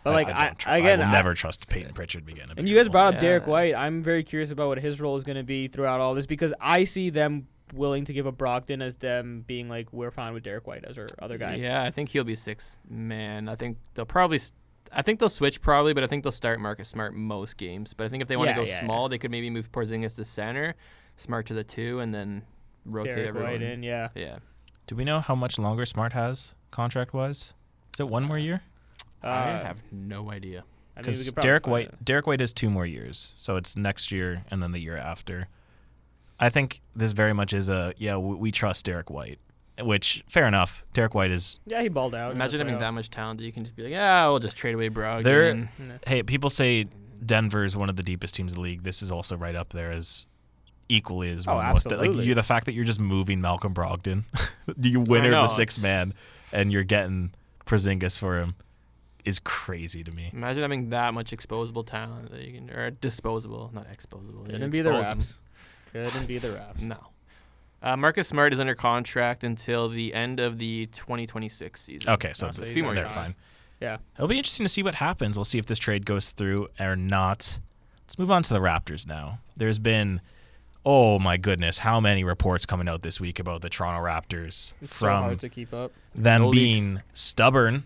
But like I, don't again, I will I- never trust Payton Pritchard again. And you guys brought up Derek White. I'm very curious about what his role is going to be throughout all this because I see them willing to give up Brogdon as them being like, we're fine with Derek White as our other guy. Yeah, I think he'll be sixth man. I think they'll probably. I think they'll switch probably, but I think they'll start Marcus Smart most games. But I think if they want to Yeah, go yeah, small, they could maybe move Porzingis to center, Smart to the two, and then rotate Derek everyone. White in, yeah. Yeah, Do we know how much longer Smart has contract wise? Is it one more year? I Uh, have no idea. I mean, we Because could probably Derek find White, it. Derek White has two more years, so it's next year and then the year after. I think this very much is a yeah. We, we trust Derek White, which fair enough. Derek White is Yeah, he balled out. in the Imagine having that playoffs. much talent that you can just be like, yeah, we'll just trade away Brogdon. They're- and- [LAUGHS] Yeah. hey. People say Denver is one of the deepest teams in the league. This is also right up there as equally as Oh, one of the most like absolutely. you. The fact that you're just moving Malcolm Brogdon, [LAUGHS] you winner know, the six it's- man, and you're getting Porzingis for him is crazy to me. Imagine having that much exposable talent that you can, or disposable, not exposable. you Couldn't be the expose 'em. Raps. Couldn't be the [SIGHS] Raps. No. Uh, Marcus Smart is under contract until the end of the 2026 season. Okay, so Oh, so a few more they're years. fine. Yeah. It'll be interesting to see what happens. We'll see if this trade goes through or not. Let's move on to the Raptors now. There's been, oh my goodness, how many reports coming out this week about the Toronto Raptors It's so from hard to keep up. them No leaks. being stubborn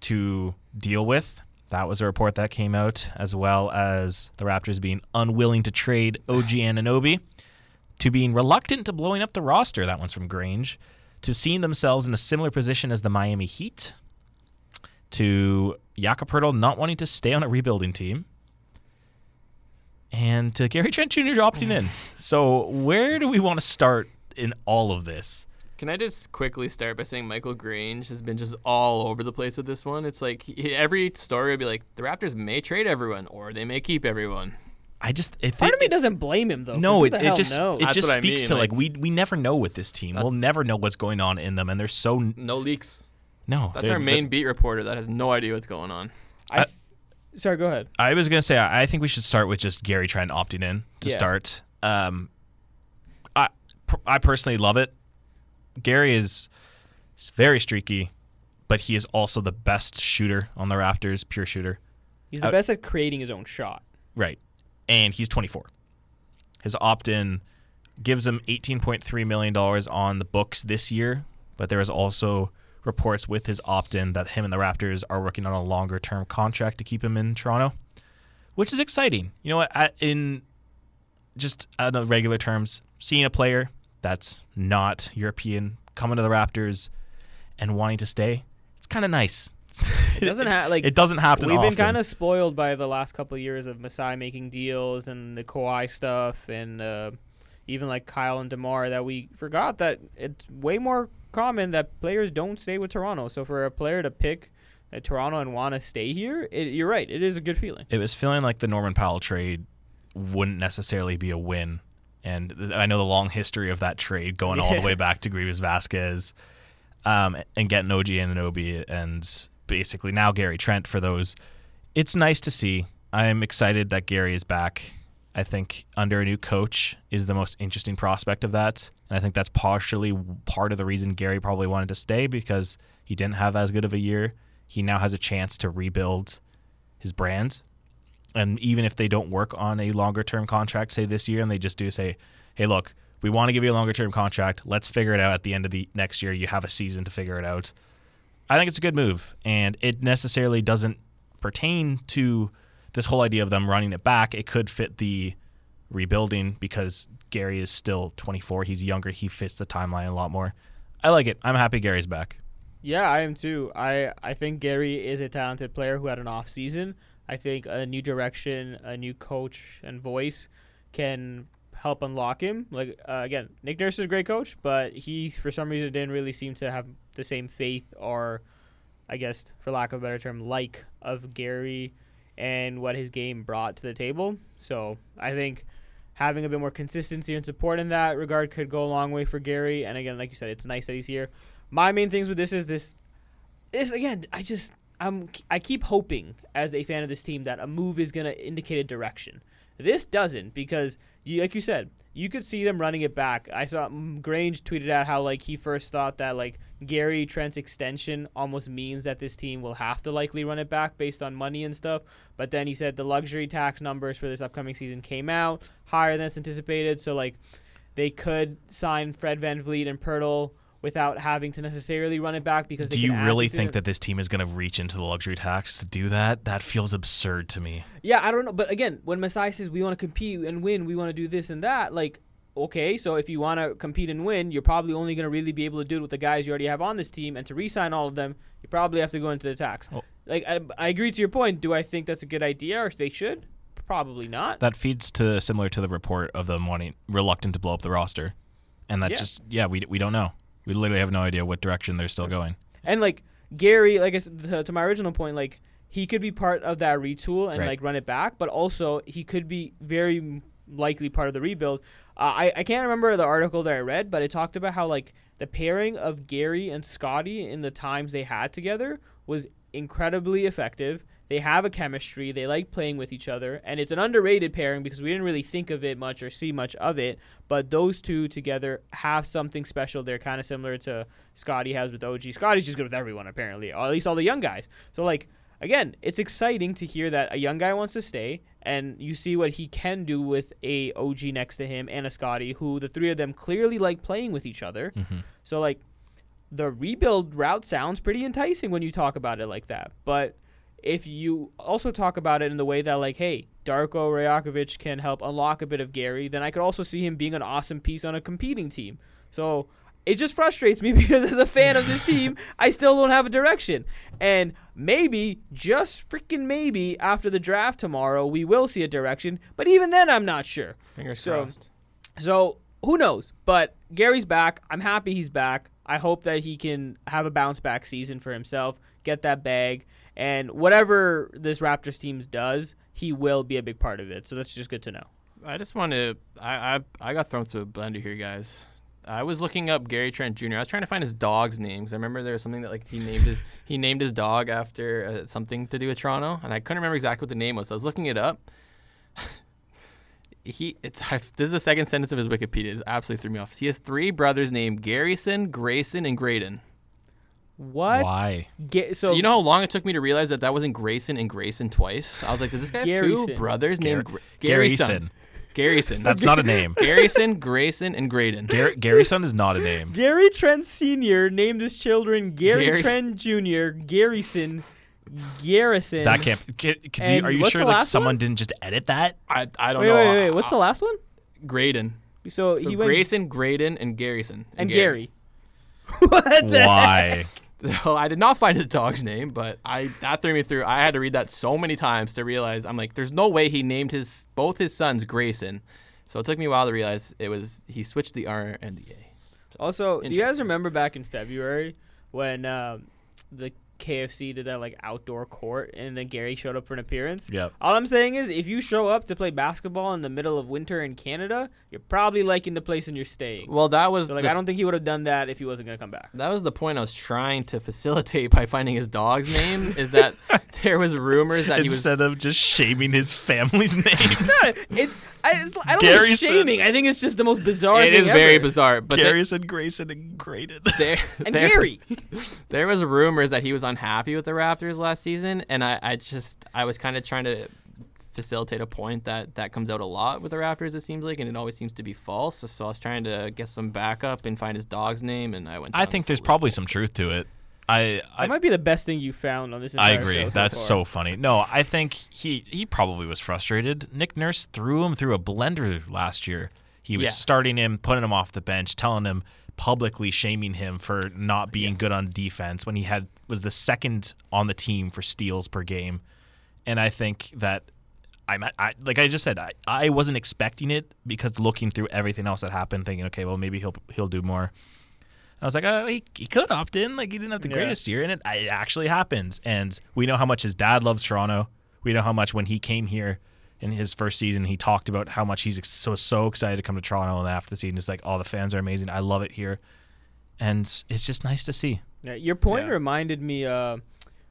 to deal with. That was a report that came out, as well as the Raptors being unwilling to trade OG [SIGHS] Anunoby, to being reluctant to blowing up the roster. That one's from Grange. To seeing themselves in a similar position as the Miami Heat. To Jakob Poeltl not wanting to stay on a rebuilding team. And to Gary Trent Jr. opting in. [SIGHS] So, where do we want to start in all of this? Can I just quickly start by saying Michael Grange has been just all over the place with this one? It's like he, every story would be like the Raptors may trade everyone or they may keep everyone. I just it, Part of me it- doesn't blame him though. 'cause No, it, it just knows? it That's just what I speaks mean, to like, like- we we never know with this team. We'll never know what's going on in them, and they're so No leaks. no. That's our main beat reporter that has no idea what's going on. I th- sorry, go ahead. I was gonna say I I think we should start with just Gary Trent opting in to Yeah. start. Um, I I personally love it. Gary is very streaky, but he is also the best shooter on the Raptors, pure shooter. He's the Uh, best at creating his own shot. Right. And he's 24. His opt in gives him $18.3 million on the books this year, but there is also reports with his opt in that him and the Raptors are working on a longer term contract to keep him in Toronto, which is exciting. You know what? In just regular terms, seeing a player that's not European coming to the Raptors and wanting to stay, it's kind of nice. [LAUGHS] It doesn't have [LAUGHS] like it doesn't happen We've often. been kind of spoiled by the last couple of years of Masai making deals and the Kawhi stuff, and uh, even like Kyle and Demar. That we forgot that it's way more common that players don't stay with Toronto. So for a player to pick Toronto and want to stay here, it, you're right. It is a good feeling. it was feeling like the Norman Powell trade wouldn't necessarily be a win. And th- I know the long history of that trade going all the way back to Greivis Vasquez um, and getting OG Anunoby and basically now Gary Trent for those. It's nice to see. I'm excited that Gary is back. I think under a new coach is the most interesting prospect of that. And I think that's partially part of the reason Gary probably wanted to stay because he didn't have as good of a year. He now has a chance to rebuild his brand and even if they don't work on a longer term contract, say this year, and they just do say, "Hey, look, we want to give you a longer term contract. Let's figure it out at the end of the next year. You have a season to figure it out." I think it's a good move, and it necessarily doesn't pertain to this whole idea of them running it back. It could fit the rebuilding because Gary is still 24. He's younger. He fits the timeline a lot more. I like it. I'm happy Gary's back. Yeah, I am too. I I think Gary is a talented player who had an off season. I think a new direction, a new coach and voice can help unlock him. Like uh, again, Nick Nurse is a great coach, but he for some reason didn't really seem to have the same faith or I guess for lack of a better term like of Gary and what his game brought to the table. So, I think having a bit more consistency and support in that regard could go a long way for Gary. And again, like you said, it's nice that he's here. My main things with this is this is again, I just I'm I keep hoping as a fan of this team that a move is going to indicate a direction. This doesn't because you like you said, you could see them running it back. I saw mm, Grange tweeted out how like he first thought that like Gary Trent's extension almost means that this team will have to likely run it back based on money and stuff. But then he said the luxury tax numbers for this upcoming season came out higher than it's anticipated, so like they could sign Fred VanVleet and Poeltl without having to necessarily run it back because do you really think that this team is going to reach into the luxury tax to do that? That feels absurd to me. Yeah, I don't know, but again, when Masai says we want to compete and win, we want to do this and that, like okay, so if you want to compete and win, you're probably only going to really be able to do it with the guys you already have on this team, and to re-sign all of them, you probably have to go into the tax. Oh. Like I, I agree to your point. Do I think that's a good idea, or they should? Probably not. That feeds to similar to the report of them wanting reluctant to blow up the roster, and that yeah. just yeah we we don't know. We literally have no idea what direction they're still going. And like Gary, like I said, to, to my original point, like he could be part of that retool and right. like run it back, but also he could be very likely part of the rebuild. Uh, I I can't remember the article that I read, but it talked about how like the pairing of Gary and Scotty in the times they had together was incredibly effective they have a chemistry. They like playing with each other, and it's an underrated pairing because we didn't really think of it much or see much of it. But those two together have something special. They're kind of similar to Scotty has with OG. Scotty's just good with everyone apparently, or at least all the young guys. So like again, it's exciting to hear that a young guy wants to stay, and you see what he can do with a OG next to him and a Scotty, who the three of them clearly like playing with each other. Mm-hmm. So like the rebuild route sounds pretty enticing when you talk about it like that, but if you also talk about it in the way that like, hey, Darko Rajakovic can help unlock a bit of Gary, then I could also see him being an awesome piece on a competing team. So it just frustrates me [LAUGHS] because as a fan of this [LAUGHS] team, I still don't have a direction. And maybe, just freaking maybe, after the draft tomorrow, we will see a direction. But even then, I'm not sure. Fingers so, crossed. So who knows? But Gary's back. I'm happy he's back. I hope that he can have a bounce back season for himself, get that bag, and whatever this Raptors teams does, he will be a big part of it. So that's just good to know. I just want to. I, I I got thrown through a blender here, guys. I was looking up Gary Trent Jr. I was trying to find his dog's names. I remember there was something that like he named his [LAUGHS] he named his dog after uh, something to do with Toronto, and I couldn't remember exactly what the name was. So I was looking it up. [LAUGHS] he it's I, this is the second sentence of his Wikipedia. It absolutely threw me off. He has three brothers named Garrison, Grayson, and Graydon. What? Why? Get, so you know how long it took me to realize that that wasn't Grayson and Grayson twice. I was like, does this guy have two brothers named Gar- Garrison? Garrison. That's not a name. [LAUGHS] Garrison, Grayson, and Graydon. Gar- Garrison is not a name. Gary Trent Sr. named his children Gary, Gary. Trent Jr., Garrison, Garrison. That can't. Can, can you, are you sure like someone one? didn't just edit that? I I don't wait, know. Wait, wait, wait. What's the last one? Graydon. So, so he went Grayson, Graydon, and Garrison. And, and Gary. Gary. [LAUGHS] what Why? So [LAUGHS] I did not find his dog's name, but I that threw me through. I had to read that so many times to realize I'm like, there's no way he named his both his sons Grayson. So it took me a while to realize it was he switched the R and the A. Also, do you guys remember back in February when um, the KFC did that like outdoor court, and then Gary showed up for an appearance. Yeah. All I'm saying is, if you show up to play basketball in the middle of winter in Canada, you're probably liking the place and you're staying. Well, that was so, like the, I don't think he would have done that if he wasn't gonna come back. That was the point I was trying to facilitate [LAUGHS] by finding his dog's name. is that [LAUGHS] there was rumors that instead he was, of just shaming his family's [LAUGHS] names. it's I, it's, I don't Garrison. think shaming. I think it's just the most bizarre. It is ever. very bizarre. But Garrison, they, Grayson, and Graydon. There, and there, Gary. there was rumors that he was unhappy with the Raptors last season, and I, I just I was kind of trying to facilitate a point that that comes out a lot with the Raptors. It seems like, and it always seems to be false. So, so I was trying to get some backup and find his dog's name, and I went. I think there's probably some truth to it. I I, That might be the best thing you found on this. I agree. show That's far. so funny. No, I think he he probably was frustrated. Nick Nurse threw him through a blender last year. He was Yeah. starting him, putting him off the bench, telling him publicly shaming him for not being good on defense when he had was the second on the team for steals per game. And I think that I'm I, like I just said I, I wasn't expecting it because looking through everything else that happened, thinking okay, well maybe he'll he'll do more. And I was like, oh, he, he could opt in. Like he didn't have the Yeah. greatest year, and it, it actually happened. And we know how much his dad loves Toronto. We know how much when he came here in his first season, he talked about how much he's so so excited to come to Toronto. And after the season, it's like, oh, the fans are amazing. I love it here, and it's just nice to see. Yeah, your point Yeah. reminded me uh,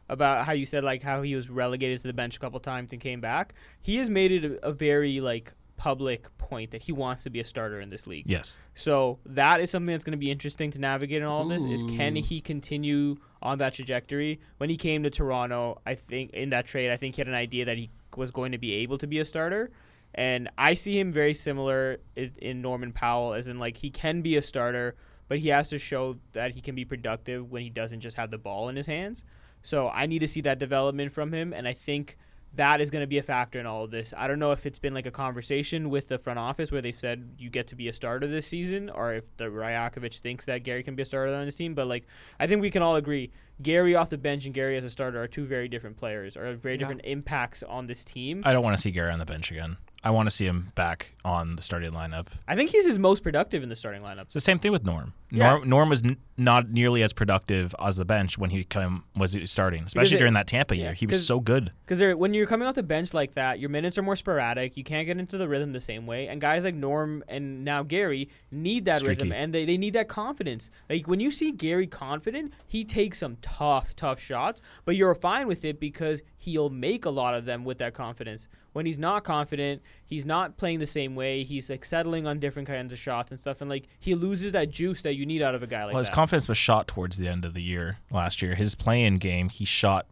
about how you said like how he was relegated to the bench a couple times and came back. He has made it a, a very like public point that he wants to be a starter in this league. Yes, So that is something that's going to be interesting to navigate in all of this. Is can he continue on that trajectory? When he came to Toronto, I think in that trade, I think he had an idea that he was going to be able to be a starter, and I see him very similar in, Norman Powell, as in like he can be a starter, but he has to show that he can be productive when he doesn't just have the ball in his hands. So I need to see that development from him, and I think that is going to be a factor in all of this. I don't know if it's been like a conversation with the front office where they've said you get to be a starter this season, or if the Rajakovic thinks that Gary can be a starter on his team. But like, I think we can all agree Gary off the bench and Gary as a starter are two very different players, or very Yeah. different impacts on this team. I don't want to see Gary on the bench again. I want to see him back on the starting lineup. I think he's his most productive in the starting lineup. It's the same thing with Norm. Yeah. Norm, Norm was n- not nearly as productive as the bench when he come was starting, especially it- during that Tampa yeah, year. He was so good. Because when you're coming off the bench like that, your minutes are more sporadic. You can't get into the rhythm the same way. And guys like Norm and now Gary need that rhythm and they, they need that confidence. Like when you see Gary confident, he takes some tough, tough shots, but you're fine with it because he'll make a lot of them with that confidence. When he's not confident, he's not playing the same way. He's like settling on different kinds of shots and stuff, and like he loses that juice that you need out of a guy like well, his that. confidence was shot towards the end of the year last year. His play-in game, he shot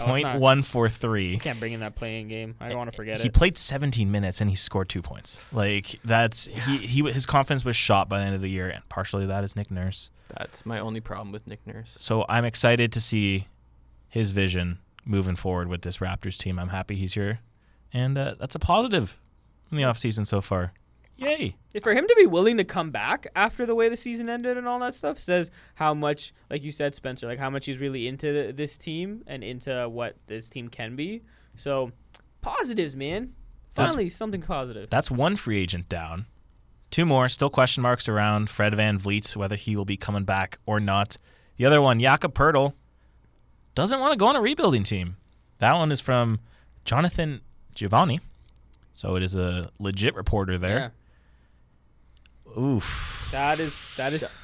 Oh, point one four three. can't bring in that playing game. I don't want to forget He it. He played 17 minutes and he scored two points. Like that's he, he his confidence was shot by the end of the year, and partially that is Nick Nurse. That's my only problem with Nick Nurse. So I'm excited to see his vision moving forward with this Raptors team. I'm happy he's here, and uh, that's a positive in the offseason so far. Yay! for him to be willing to come back after the way the season ended and all that stuff says how much, like you said, Spencer, like how much he's really into th- this team and into what this team can be. So positives, man. That's- Finally, something positive. That's one free agent down. Two more, still question marks around Fred VanVleet, whether he will be coming back or not. The other one, Jakob Poeltl, doesn't want to go on a rebuilding team. That one is from Jonathan Givony. So it is a legit reporter there. Oof. That is that is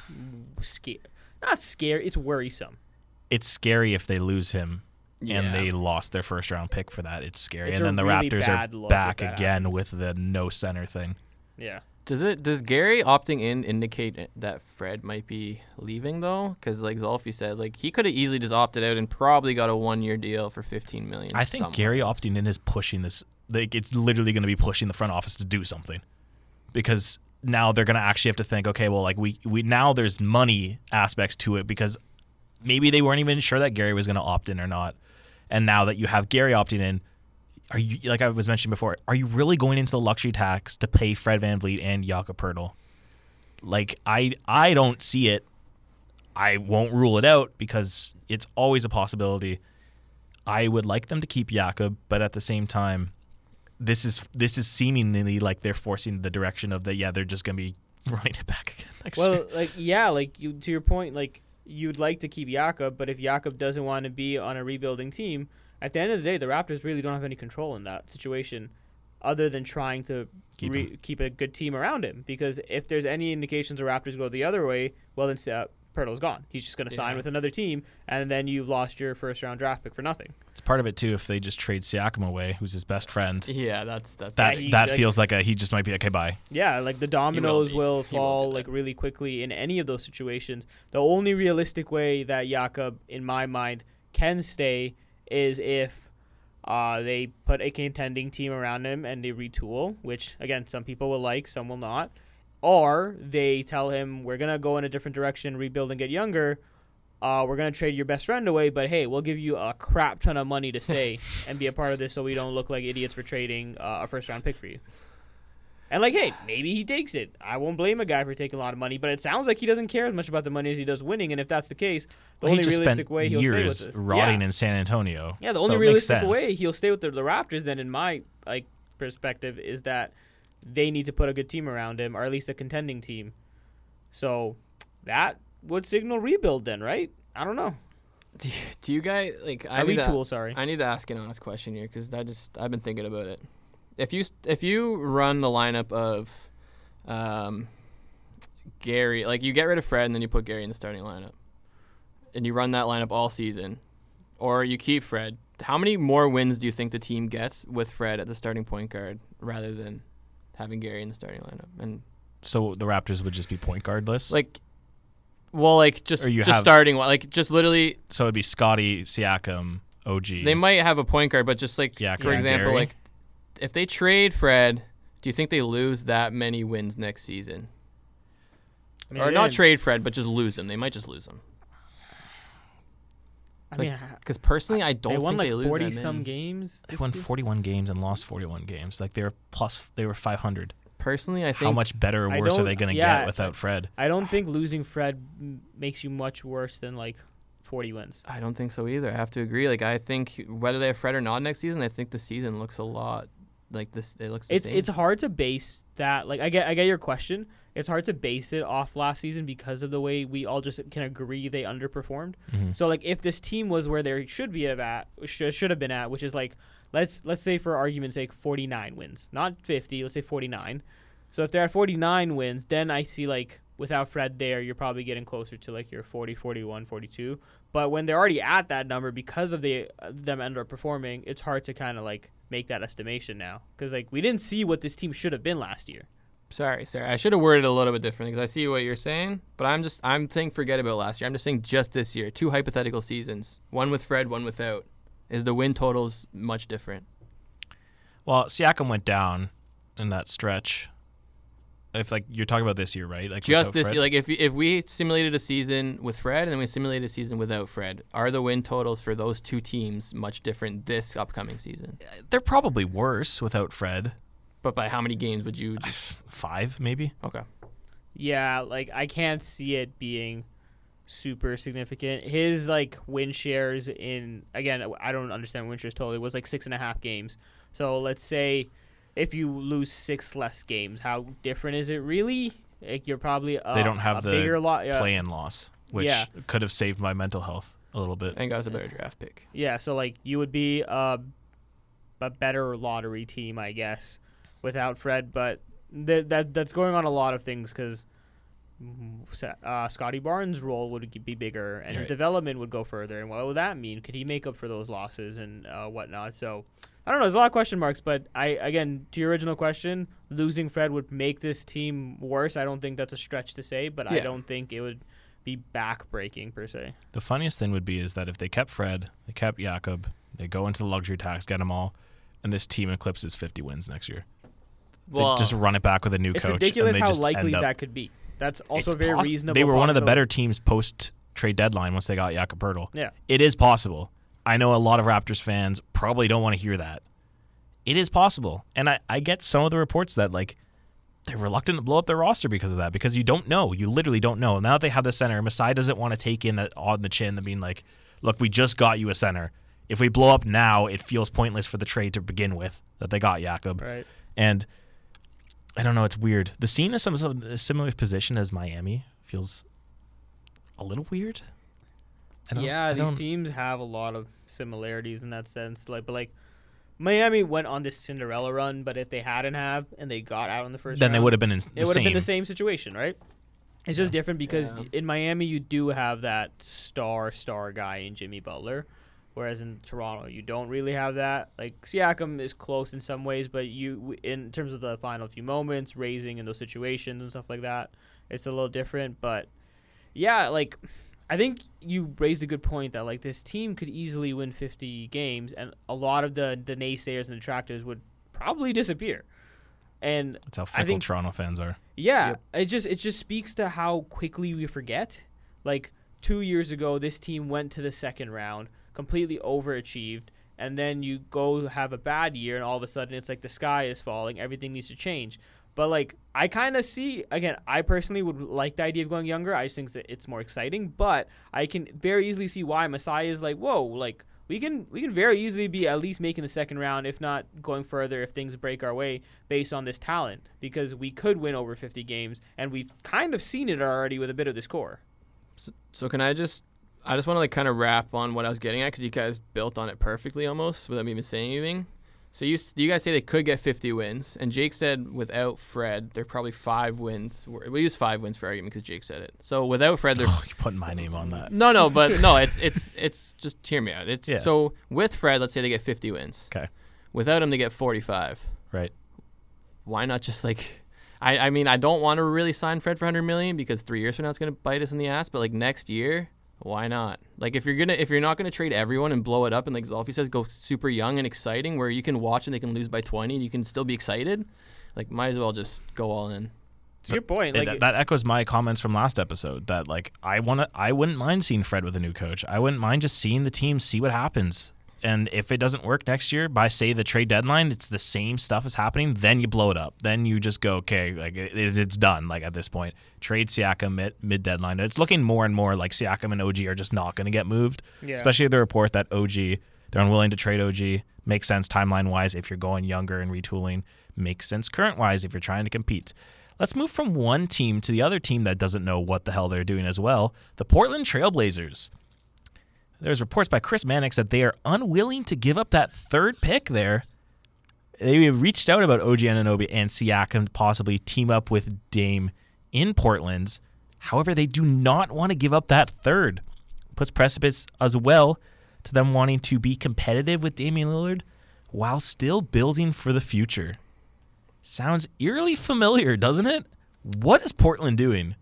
scary. Not scary. It's worrisome. It's scary if they lose him Yeah. and they lost their first round pick for that. It's scary. It's and then the really Raptors are back again happens. with the no center thing. Yeah. Does it? Does Gary opting in indicate that Fred might be leaving though? Because like Zolfi said, like he could have easily just opted out and probably got a one-year deal for 15 million. I think somewhere. Gary opting in is pushing this. Like it's literally going to be pushing the front office to do something, because now they're going to actually have to think. Okay, well, like we we now there's money aspects to it because maybe they weren't even sure that Gary was going to opt in or not, and now that you have Gary opting in, are you like I was mentioning before? Are you really going into the luxury tax to pay Fred VanVleet and Jakob Poeltl? Like I I don't see it. I won't rule it out because it's always a possibility. I would like them to keep Jakob, but at the same time, this is this is seemingly like they're forcing the direction of the yeah they're just gonna be [LAUGHS] running it back again next year. Well, like yeah, like you to your point, like you'd like to keep Jakob, but if Jakob doesn't want to be on a rebuilding team, at the end of the day, the Raptors really don't have any control in that situation, other than trying to Keep re- keep a good team around him. Because if there's any indications the Raptors go the other way, well then uh, Poeltl's gone. He's just going to sign with another team, and then you've lost your first round draft pick for nothing. It's part of it too. If they just trade Siakam away, who's his best friend, Yeah, that's that's that he- that like- feels like a he just might be okay. Bye. Yeah, like the dominoes will, will fall do like really quickly in any of those situations. The only realistic way that Jakob, in my mind, can stay is if uh, they put a contending team around him and they retool, which again some people will like, some will not. or they tell him we're gonna go in a different direction, rebuild and get younger. Uh, we're gonna trade your best friend away, but hey, we'll give you a crap ton of money to stay and be a part of this, so we don't look like idiots for trading uh, a first round pick for you. And like, hey, maybe he takes it. I won't blame a guy for taking a lot of money, but it sounds like he doesn't care as much about the money as he does winning. And if that's the case, the Well, only realistic spent way he'll stay years with it. rotting yeah. in San Antonio. Yeah, the only it makes realistic way he'll stay with the, the Raptors, then, in my like perspective, is that they need to put a good team around him, or at least a contending team. So that would signal rebuild, then, right? I don't know. Do you, do you guys like? I I need to, retool, sorry. I need to ask an honest question here because I just I've been thinking about it. If you if you run the lineup of um, Gary, like you get rid of Fred and then you put Gary in the starting lineup, and you run that lineup all season, or you keep Fred. How many more wins do you think the team gets with Fred at the starting point guard rather than having Gary in the starting lineup? And So the Raptors would just be point guardless. like, well, like just Or you just have- starting like just literally so it'd be Scotty, Siakam, OG. They might have a point guard, but just like Yeah, for example, Gary. like if they trade Fred, do you think they lose that many wins next season? I mean, or not trade Fred, but just lose him. They might just lose him. I like, mean, Because personally, I don't they won think like they lose forty that some many. games. They won 41 games and lost 41 games. Like they're plus, they were 500. Personally, I think How much better or worse are they going to yeah, get without Fred? I don't think losing Fred m- makes you much worse than like forty wins. I don't think so either. I have to agree. Like I think whether they have Fred or not next season, I think the season looks a lot like this. It looks the It's same. it's hard to base that. Like I get I get your question. It's hard to base it off last season because of the way we all just can agree they underperformed. Mhm. So like if this team was where they should be at, should should have been at, which is like let's let's say for argument's sake 49 wins, not 50. Let's say 49. So if they're at 49 wins, then I see like without Fred there, you're probably getting closer to like your 40, 41, 42. But when they're already at that number because of the them underperforming, it's hard to kind of like make that estimation now because like we didn't see what this team should have been last year. Sorry, sorry. I should have worded it a little bit differently because I see what you're saying, but I'm just I'm saying forget about last year. I'm just saying just this year, two hypothetical seasons, one with Fred, one without. Is the win totals much different? Well, Siakam went down in that stretch. If like you're talking about this year, right? Like Just this Fred? year, like if if we simulated a season with Fred and then we simulated a season without Fred, are the win totals for those two teams much different this upcoming season? they're probably worse without Fred. But by how many games would you just [SIGHS] Five, maybe. okay? Yeah, like I can't see it being super significant. His like win shares in again, I don't understand win shares totally. Was like six and a half games. So let's say if you lose six less games, how different is it really? Like you're probably a, They don't have a the bigger lot. Yeah, Play-in loss, which Yeah. could have saved my mental health a little bit. And got us a better draft pick. yeah. So like you would be a a better lottery team, I guess, without Fred. But th- that that's going on a lot of things because uh, Scotty Barnes' role would be bigger and his development would go further. And what would that mean? Could he make up for those losses and uh, whatnot? So I don't know. There's a lot of question marks. But I again to your original question, losing Fred would make this team worse. I don't think that's a stretch to say, but I don't think it would be back-breaking per se. The funniest thing would be is that if they kept Fred, they kept Jakob, they go into the luxury tax, get them all, and this team eclipses 50 wins next year. Well, they just run it back with a new It's coach. ridiculous and they how just likely up, that could be. That's also very poss- reasonable. They were one of the better teams post trade deadline once they got Jakob Poeltl. Yeah. It is possible. I know a lot of Raptors fans probably don't want to hear that. It is possible. And I, I get some of the reports that like they're reluctant to blow up their roster because of that, because you don't know. You literally don't know. Now that they have the center, Masai doesn't want to take in that on the chin, the being like, look, we just got you a center. If we blow up now, it feels pointless for the trade to begin with that they got Jakob. Right. And I don't know, it's weird. The scene is some, some a similar position as Miami feels a little weird. I don't- Yeah, I these don't- teams have a lot of similarities in that sense. Like, but like Miami went on this Cinderella run, but if they hadn't have and they got out in the first, then they would have been in It the would have same. been the same situation, right? It's just different because Yeah. in Miami you do have that star star guy in Jimmy Butler, whereas in Toronto you don't really have that. Like Siakam is close in some ways, but you in terms of the final few moments, raising in those situations and stuff like that, it's a little different. But yeah, like I think you raised a good point that like this team could easily win 50 games, and a lot of the the naysayers and detractors would probably disappear. And That's how I fickle think- Toronto fans are. yeah, Yep. it just it just speaks to how quickly we forget. Like two years ago, this team went to the second round, completely overachieved, and then you go have a bad year, and all of a sudden it's like the sky is falling, everything needs to change. But like I kind of see again, I personally would like the idea of going younger. I just think that it's more exciting, but I can very easily see why Masai is like, whoa, like we can we can very easily be at least making the second round, if not going further, if things break our way based on this talent, because we could win over 50 games, and we've kind of seen it already with a bit of this core. So can I just? I just want to like kind of wrap on what I was getting at because you guys built on it perfectly almost without me even saying anything. So you you guys say they could get 50 wins, and Jake said without Fred, they're probably five wins. We're- use five wins for argument because Jake said it. So without Fred, they're [LAUGHS] You're putting my name on that. no, no, but [LAUGHS] no, it's it's it's just hear me out. It's Yeah. so with Fred, let's say they get 50 wins. Okay. Without him, they get 45. Right. Why not just like? I, I mean I don't want to really sign Fred for 100 million because three years from now it's gonna bite us in the ass. But like next year, why not? Like if you're gonna if you're not gonna trade everyone and blow it up and like Zolfi says, go super young and exciting where you can watch and they can lose by 20 and you can still be excited. Like might as well just go all in. It's your point. It- Like, that echoes my comments from last episode that like I want to I wouldn't mind seeing Fred with a new coach. I wouldn't mind just seeing the team see what happens. And if it doesn't work next year by say the trade deadline, it's the same stuff is happening, then you blow it up. Then you just go, okay, like it, it's done like at this point. Trade Siakam mid, mid deadline. It's looking more and more like Siakam and OG are just not going to get moved. Yeah. Especially the report that OG they're unwilling to trade OG. Makes sense timeline wise if you're going younger and retooling. Makes sense current wise if you're trying to compete. Let's move from one team to the other team that doesn't know what the hell they're doing as well. The Portland Trailblazers. There's reports by Chris Mannix that they are unwilling to give up that third pick there. They have reached out about OG Anunoby and Siakam to possibly team up with Dame in Portland. However, they do not want to give up that third. Puts precipice as well to them wanting to be competitive with Damian Lillard while still building for the future. Sounds eerily familiar, doesn't it? What is Portland doing?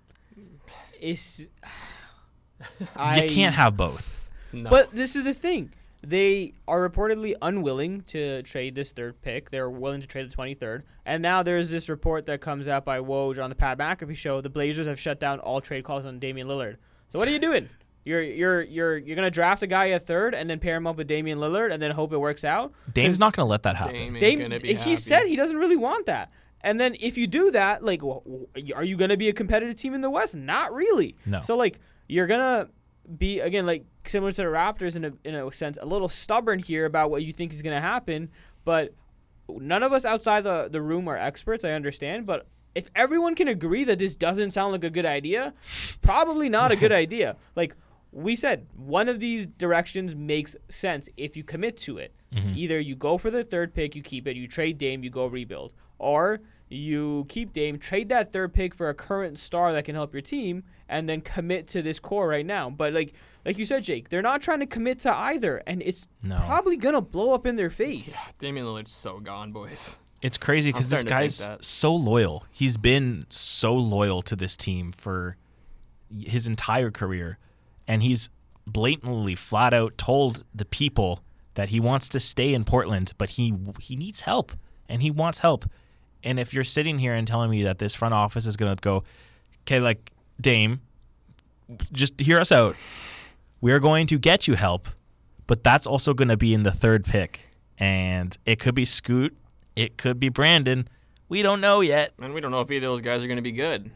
it's, [SIGHS] you can't have both. No. But this is the thing. They are reportedly unwilling to trade this third pick. They're willing to trade the 23rd. And now there's this report that comes out by Woj on the Pat McAfee show. The Blazers have shut down all trade calls on Damian Lillard. So what are you doing? [LAUGHS] You're you're you're you're gonna draft a guy at third and then pair him up with Damian Lillard and then hope it works out. Dame's not going to let that happen. Dame Dame, he happy. said he doesn't really want that. And then if you do that, like, wh- wh- are you gonna be a competitive team in the West? Not really. No. So like, you're gonna be again like similar to the Raptors in a in a sense, a little stubborn here about what you think is gonna happen. But none of us outside the the room are experts. I understand, but if everyone can agree that this doesn't sound like a good idea, probably not a good [LAUGHS] idea. Like we said, one of these directions makes sense if you commit to it. Mm-hmm. Either you go for the third pick, you keep it, you trade Dame, you go rebuild, or you keep Dame, trade that third pick for a current star that can help your team, and then commit to this core right now. But like like you said, Jake, they're not trying to commit to either, and it's No. probably gonna blow up in their face. Damian Lillard's so gone, boys. It's crazy because this starting to think guy's so loyal. He's been so loyal to this team for his entire career. And he's blatantly, flat out told the people that he wants to stay in Portland, but he he needs help and he wants help. And if you're sitting here and telling me that this front office is going to go, okay, like Dame, just hear us out. We're going to get you help, but that's also going to be in the third pick. And it could be Scoot, it could be Brandon. We don't know yet. And we don't know if either of those guys are going to be good.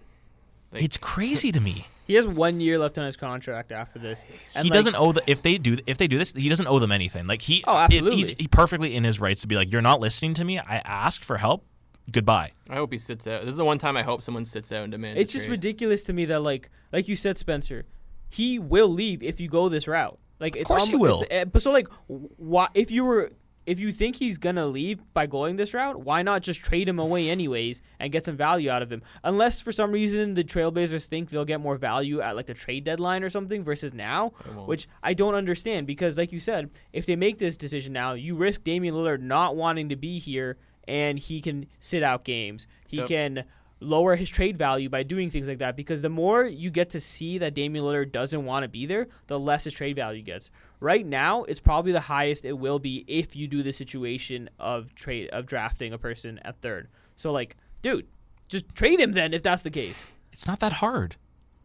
Like- It's crazy to me. [LAUGHS] He has one year left on his contract after this. And he like, doesn't owe the if they do if they do this he doesn't owe them anything. Like he Oh, it's- absolutely. he's he perfectly in his rights to be like you're not listening to me. I asked for help. Goodbye. I hope he sits out. This is the one time I hope someone sits out and demands. It's a just trade. ridiculous to me that like like you said, Spencer, he will leave if you go this route. Like of course he will. Uh, but so like, why if you were if you think he's gonna leave by going this route, why not just trade him away anyways and get some value out of him? Unless for some reason the Trailblazers think they'll get more value at like the trade deadline or something versus now, which I don't understand because like you said, if they make this decision now, you risk Damian Lillard not wanting to be here and he can sit out games. He Yep. can lower his trade value by doing things like that because the more you get to see that Damian Lillard doesn't want to be there, the less his trade value gets. Right now, it's probably the highest it will be if you do the situation of trade of drafting a person at third. So like, dude, just trade him then if that's the case. It's not that hard.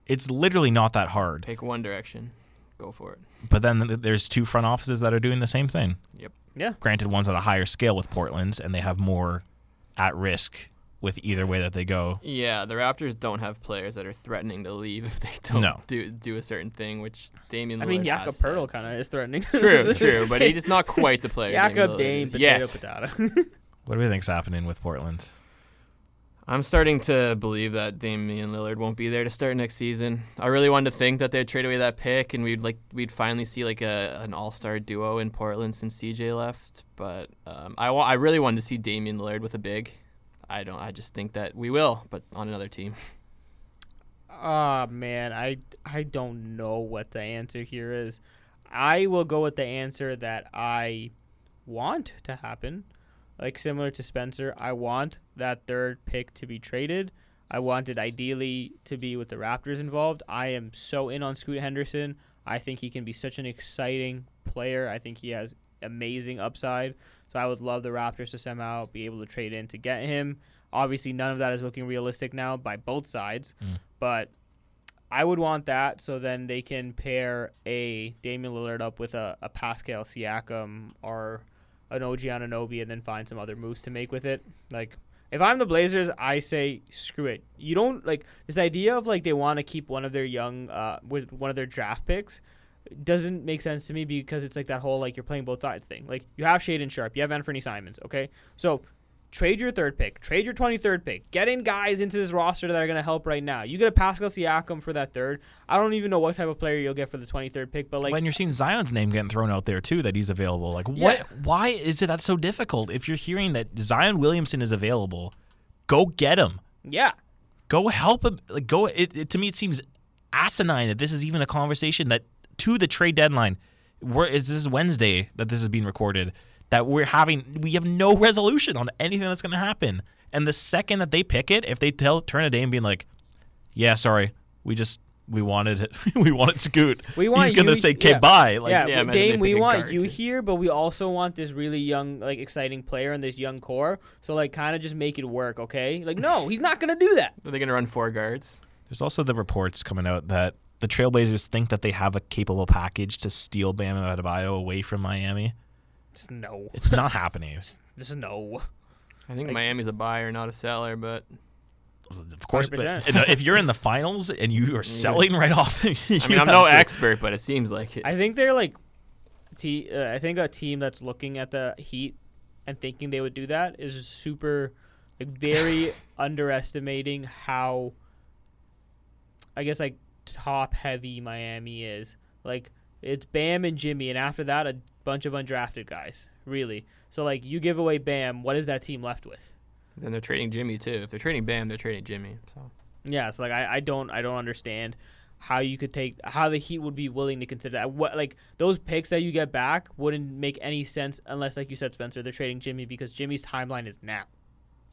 It's literally not that hard. Pick one direction. Go for it. But then th- there's two front offices that are doing the same thing. Yep. Yeah. Granted, one's at a higher scale with Portland, and they have more at risk with either way that they go. Yeah, the Raptors don't have players that are threatening to leave [LAUGHS] if they don't No. do do a certain thing, which Damian I mean, has Jakob. Poeltl kind of is threatening. True, [LAUGHS] true, but he's not quite the player. [LAUGHS] Damian Jakob Lillard Dame, is potato, yet. potato. What do we think's happening with Portland? I'm starting to believe that Damian Lillard won't be there to start next season. I really wanted to think that they'd trade away that pick and we'd like we'd finally see like a an all star duo in Portland since CJ left. But um, I wa- I really wanted to see Damian Lillard with a big. I don't. I just think that we will, but on another team. [LAUGHS] Ah man, I I don't know what the answer here is. I will go with the answer that I want to happen. Like similar to Spencer, I want that third pick to be traded. I want it ideally to be with the Raptors involved. I am so in on Scoot Henderson. I think he can be such an exciting player. I think he has amazing upside. So I would love the Raptors to somehow be able to trade in to get him. Obviously, none of that is looking realistic now by both sides, Mm. but I would want that so then they can pair a Damian Lillard up with a, a Pascal Siakam or an OG Anunoby and then find some other moves to make with it. Like, if I'm the Blazers, I say screw it. You don't like this idea of like they want to keep one of their young, uh, with one of their draft picks. Doesn't make sense to me because it's like that whole like you're playing both sides thing. Like you have Shaedon Sharpe, you have Anthony Simons, okay? So trade your third pick, trade your 23rd pick, get in guys into this roster that are going to help right now. You get a Pascal Siakam for that third. I don't even know what type of player you'll get for the 23rd pick, but like when you're seeing Zion's name getting thrown out there too, that he's available. Like, Yeah. what? Why is it that so difficult? If you're hearing that Zion Williamson is available, go get him. yeah, Go help him. Like, go. It, it to me, it seems asinine that this is even a conversation that to the trade deadline. We're, this Wednesday that this is being recorded. That we're having, we have no [LAUGHS] resolution on anything that's going to happen. And the second that they pick it, if they tell turn a day and being like, "Yeah, sorry, we just we wanted it, [LAUGHS] we wanted Scoot," We want he's gonna you- say, "Okay, yeah. bye." Like, yeah, yeah, but imagine they Dame, we want you too. here, but we also want this really young, like exciting player and this young core. So like, kind of just make it work, okay? Like, no, he's not gonna do that. Are they going to run four guards? There's also the reports coming out that the Trailblazers think that they have a capable package to steal Bam Adebayo away from Miami. Just no, It's not happening. just no. I think Like- Miami's a buyer, not a seller, but Of course, but 100%. if you're in the finals and you are [LAUGHS] selling right off, [LAUGHS] I mean, I'm no expert, but it seems like it. I think they're like, te- uh, I think a team that's looking at the Heat and thinking they would do that is super, like, very [LAUGHS] underestimating how, I guess, like, top heavy Miami is. Like, it's Bam and Jimmy, and after that, a bunch of undrafted guys, really. So, like, you give away Bam, what is that team left with? then they're trading Jimmy too. If they're trading Bam, they're trading Jimmy. So Yeah, so like I, I don't I don't understand how you could take how the Heat would be willing to consider that. What like those picks that you get back wouldn't make any sense unless, like you said, Spencer, they're trading Jimmy because Jimmy's timeline is now.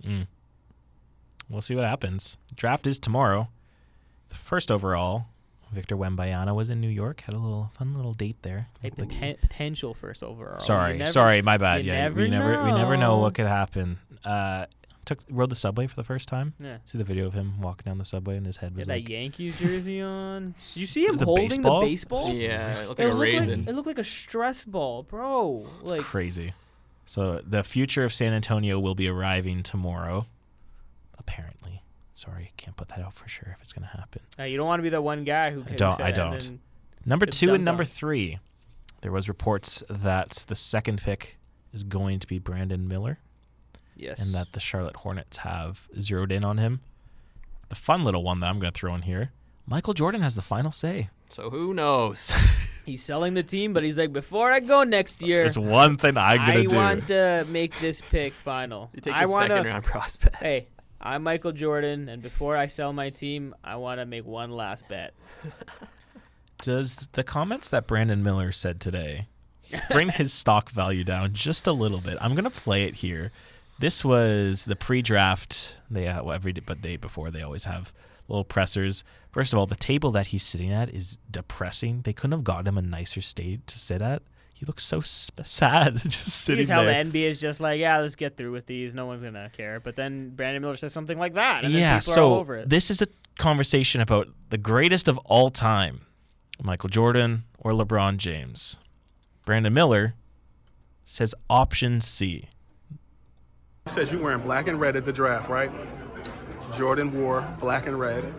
Mm. We'll see what happens. Draft is tomorrow. The first overall, Victor Wembanyama was in New York. Had a little fun little date there. A like- poten- potential first overall. Sorry, never- sorry, my bad. you yeah, never we never we never know know. what could happen. Uh, took rode the subway for the first time. Yeah. See the video of him walking down the subway and his head Get was that like Yankees jersey on. Did [LAUGHS] you see him The holding baseball? the baseball? yeah, it looked It like a looked raisin. like, it looked like a stress ball, bro. It's Like crazy. So the future of San Antonio will be arriving tomorrow. Apparently. Sorry, can't put that out for sure if it's going to happen. uh, you don't want to be the one guy who. I don't- I don't. Number two and number on. three. There was reports that the second pick is going to be Brandon Miller yes. and that the Charlotte Hornets have zeroed in on him. The fun little one that I'm going to throw in here. Michael Jordan has the final say. So who knows? [LAUGHS] He's selling the team, but he's like, before I go next year, There's one thing I'm I going to do. want to make this pick final. He takes I a want second to. round prospect. Hey, I'm Michael Jordan, and before I sell my team, I want to make one last bet. [LAUGHS] Does the comments that Brandon Miller said today bring [LAUGHS] his stock value down just a little bit? I'm gonna play it here. This was the pre-draft. They uh, well, every day, but day before they always have little pressers. First of all, the table that he's sitting at is depressing. They couldn't have gotten him a nicer state to sit at. He looks so sp- sad [LAUGHS] just sitting there. You can tell there. the NBA is just like, yeah, let's get through with these. No one's gonna care. But then Brandon Miller says something like that, and yeah, then people are all so over it. this is a conversation about the greatest of all time, Michael Jordan or LeBron James. Brandon Miller says option C. says you're wearing black and red at the draft, right? Jordan wore black and red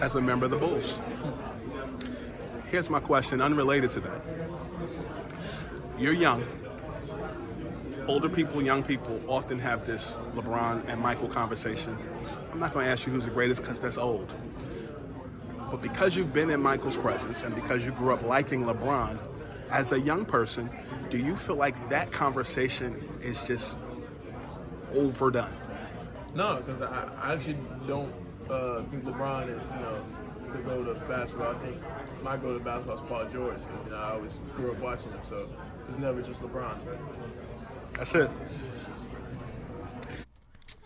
as a member of the Bulls. Here's my question, unrelated to that. You're young. Older people, young people often have this LeBron and Michael conversation. I'm not going to ask you who's the greatest because that's old. But because you've been in Michael's presence and because you grew up liking LeBron, as a young person, do you feel like that conversation is just overdone? No, because I, I actually don't uh, think LeBron is, you know, the go to basketball. I think my go to basketball is Paul George. You know, I always grew up watching him, so it's never just LeBron. That's it.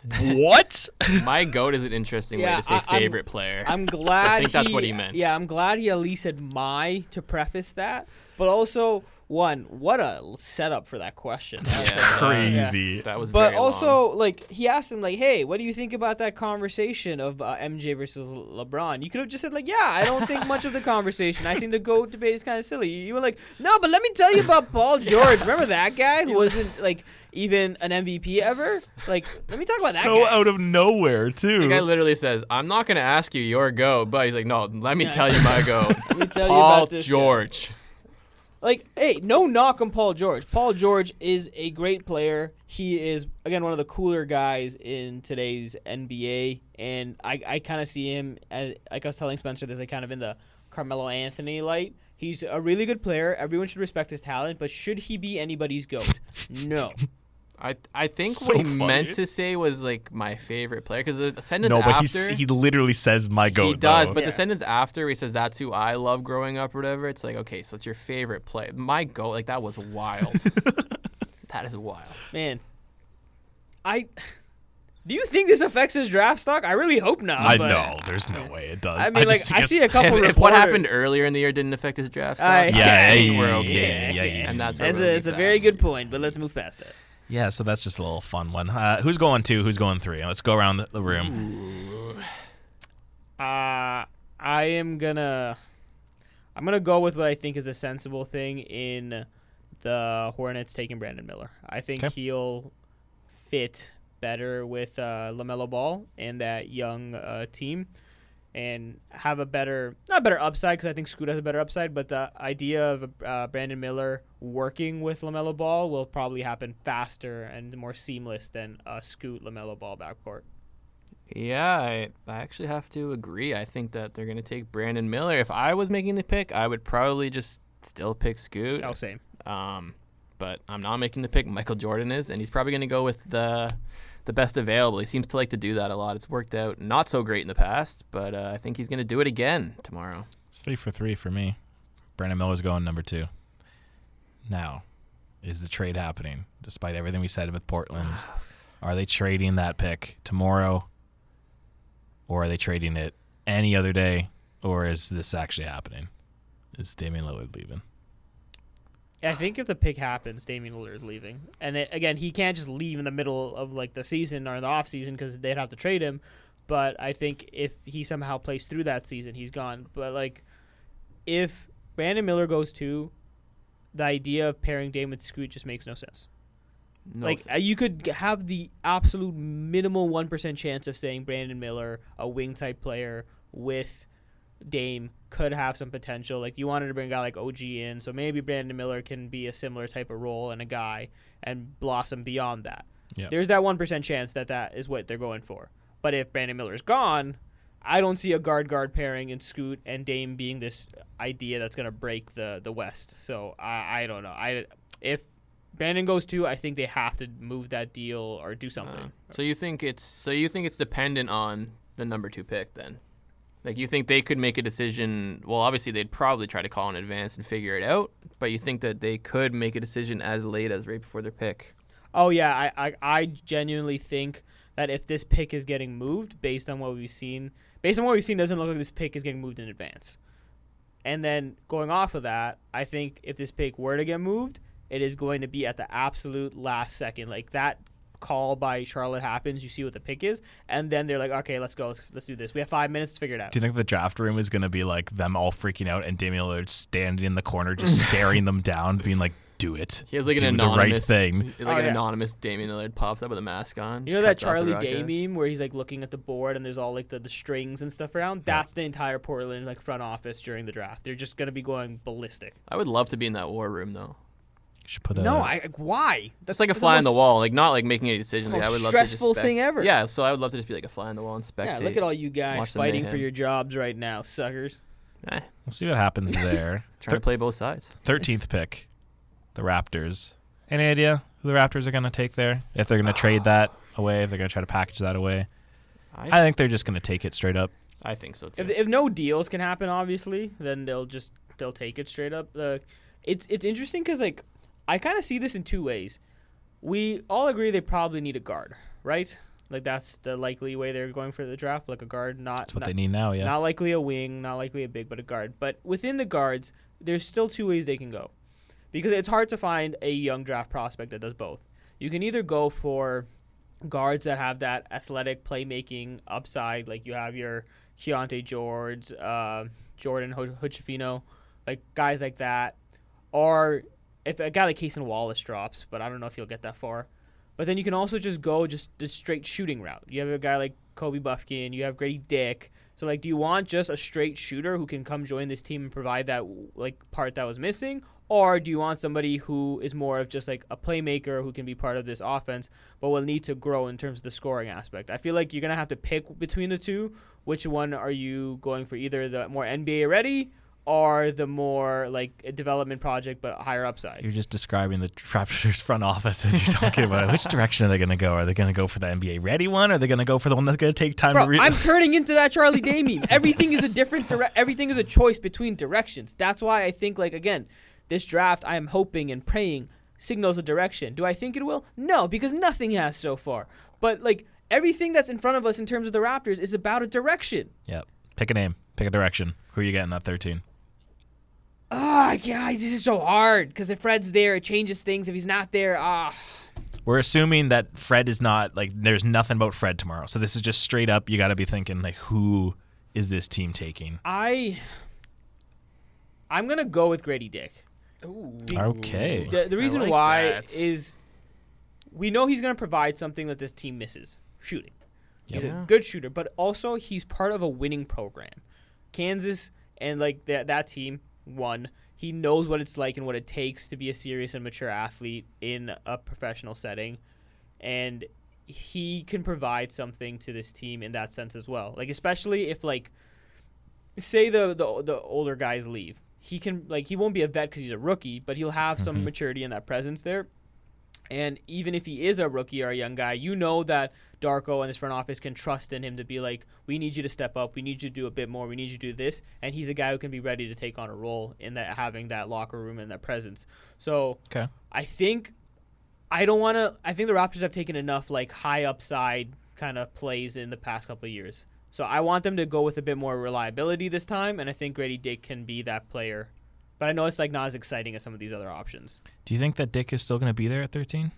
[LAUGHS] what? My goat is an interesting Yeah, way to say I- I'm- favorite player. I'm glad. [LAUGHS] I think that's what he meant. Yeah, I'm glad he at least said my to preface that. But also, one, what a setup for that question. That's Yeah. crazy. that was But very also, long. like he asked him, like, "Hey, what do you think about that conversation of uh, MJ versus LeBron?" You could have just said, like, "Yeah, I don't think much of the conversation. I think the goat debate is kind of silly." You were like, "No, but let me tell you about Paul George. Remember that guy who [LAUGHS] wasn't like even an MVP ever? Like, let me talk about that so guy." out of nowhere too. the guy literally says, "I'm not going to ask you your goat," but he's like, "No, let me Yeah. tell you my goat." [LAUGHS] Let me tell you Paul about this guy. Like, hey, no knock on Paul George. Paul George is a great player. He is again one of the cooler guys in today's NBA, and I, I kind of see him as like I was telling Spencer, there's like kind of in the Carmelo Anthony light. He's a really good player. Everyone should respect his talent, but should he be anybody's goat? No. [LAUGHS] I I think So what he funny. meant to say was like my favorite player because the sentence no, but after he literally says my goat. he does, though. but Yeah. the sentence after where he says that's who I love growing up or whatever. It's like okay, so it's your favorite player. My goat, like that was wild. [LAUGHS] that is wild. Man, I. Do you think this affects his draft stock? I really hope not. I know there's no way it does. I mean, like I see a [LAUGHS] couple. If, if what happened earlier in the year didn't affect his draft, stock, I- Yeah, I think yeah, we're yeah, okay. yeah, yeah. And that's where It's a, it's a very good point, but let's move past it. Yeah, so that's just a little fun one. Uh, who's going two? Who's going three? Let's go around the, the room. Uh, I am gonna, I'm gonna go with what I think is a sensible thing in the Hornets taking Brandon Miller. I think 'Kay. he'll fit better with uh, LaMelo Ball and that young uh, team, and have a better, not better upside because I think Scoot has a better upside, but the idea of uh, Brandon Miller working with LaMelo Ball will probably happen faster and more seamless than a Scoot LaMelo Ball backcourt. Yeah, I, I actually have to agree. I think that they're going to take Brandon Miller. If I was making the pick, I would probably just still pick Scoot. Oh, same. Um, but I'm not making the pick. Michael Jordan is, and he's probably going to go with the the best available. He seems to like to do that a lot. It's worked out not so great in the past, but uh, I think he's going to do it again tomorrow. It's three for three for me. Brandon Miller's going number two. Now, is the trade happening? Despite everything we said with Portland, are they trading that pick tomorrow, or are they trading it any other day, or is this actually happening? Is Damian Lillard leaving? I think if the pick happens, Damian Lillard is leaving, and it, again, he can't just leave in the middle of like the season or the off season because they'd have to trade him. But I think if he somehow plays through that season, he's gone. But like, if Brandon Miller goes too, the idea of pairing Dame with Scoot just makes no sense. No, like uh, you could have the absolute minimal one percent chance of saying Brandon Miller, a wing type player with Dame, could have some potential. Like you wanted to bring a guy like OG in, so maybe Brandon Miller can be a similar type of role and a guy and blossom beyond that. Yeah. There's that one percent chance that that is what they're going for. But if Brandon Miller's gone, I don't see a guard guard pairing in Scoot and Dame being this idea that's gonna break the the West. So I I don't know. I if Brandon goes too, I think they have to move that deal or do something. Uh, so you think it's so you think it's dependent on the number two pick then? Like you think they could make a decision? Well, obviously they'd probably try to call in advance and figure it out. But you think that they could make a decision as late as right before their pick? Oh yeah, I, I I genuinely think that if this pick is getting moved based on what we've seen, based on what we've seen, doesn't look like this pick is getting moved in advance. And then going off of that, I think if this pick were to get moved, it is going to be at the absolute last second. Like that call by Charlotte happens, you see what the pick is, and then they're like, okay, let's go, let's, let's do this. We have five minutes to figure it out. Do you think the draft room is going to be like them all freaking out and Damian Lillard standing in the corner, just [LAUGHS] staring them down, being like, "Do it." He has like an Do anonymous the right thing. Like Oh, an yeah. anonymous Damian Lillard pops up with a mask on. You know that cuts off the Charlie rocket. Day meme where he's like looking at the board and there's all like the, the strings and stuff around? That's the entire Portland like front office during the draft. They're just gonna be going ballistic. I would love to be in that war room though. You should put a, no, I why? That's like a that's fly on the most- wall, like not like making any decisions. most Like, I would love stressful to just spec- thing ever. Yeah, so I would love to just be like a fly on the wall and spectate. Yeah, look at all you guys Watch the fighting for mayhem. your jobs right now, suckers. Eh, We'll see what happens [LAUGHS] there. trying to play both sides. Thirteenth pick, the Raptors. Any idea who the Raptors are going to take there? If they're going to trade that away, if they're going to try to package that away? I, I think they're just going to take it straight up. I think so too. If, if no deals can happen, obviously, then they'll just they'll take it straight up. Uh, it's it's interesting because like I kind of see this in two ways. We all agree they probably need a guard, right? Like that's the likely way they're going for the draft, like a guard, not That's what not, they need now. Yeah. not likely a wing, not likely a big, but a guard. But within the guards, there's still two ways they can go, because it's hard to find a young draft prospect that does both. You can either go for guards that have that athletic playmaking upside, like you have your Keyonte George, uh, Jordan Hood-Schifino, like guys like that, or if a guy like Cason Wallace drops, but I don't know if he'll get that far. But then you can also just go just the straight shooting route. You have a guy like Kobe Bufkin, you have Grady Dick. So like, do you want just a straight shooter who can come join this team and provide that like part that was missing, or do you want somebody who is more of just like a playmaker who can be part of this offense, but will need to grow in terms of the scoring aspect? I feel like you're gonna have to pick between the two. Which one are you going for? Either the more NBA ready or the more like a development project but higher upside. You're just describing the Raptors front office as you're talking about it. Which [LAUGHS] direction are they going to go? Are they going to go for the NBA ready one? Or are they going to go for the one that's going to take time Bro, to read? I'm turning into that Charlie Day meme. [LAUGHS] Everything is a different dire- everything is a choice between directions. That's why I think like again, this draft I am hoping and praying signals a direction. Do I think it will? No, because nothing has so far. But like everything that's in front of us in terms of the Raptors is about a direction. Yep. Pick a name. Pick a direction. Who are you getting at 13? Ah, yeah, this is so hard because if Fred's there, it changes things. If he's not there, ah. We're assuming that Fred is not like there's nothing about Fred tomorrow. So this is just straight up. You got to be thinking like, who is this team taking? I I'm gonna go with Grady Dick. Okay. The, the reason like why that. is we know he's going to provide something that this team misses shooting. He's Yep. a good shooter, but also he's part of a winning program. Kansas and like that that team won. He knows what it's like and what it takes to be a serious and mature athlete in a professional setting, and he can provide something to this team in that sense as well. Like especially if like say the the, the older guys leave, he can like he won't be a vet because he's a rookie, but he'll have some mm-hmm. maturity and that presence there. And even if he is a rookie or a young guy, you know that Darko and his front office can trust in him to be like, we need you to step up, we need you to do a bit more, we need you to do this, and he's a guy who can be ready to take on a role in that having that locker room and that presence. So Okay. I think I don't want to. I think the Raptors have taken enough like high upside kind of plays in the past couple of years. So I want them to go with a bit more reliability this time, and I think Grady Dick can be that player. But I know it's like not as exciting as some of these other options. Do you think that Dick is still going to be there at 13?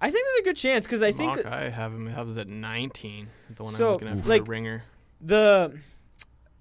I think there's a good chance because I think I have him. I have him at 19. The one So, I'm looking at for like- the ringer. the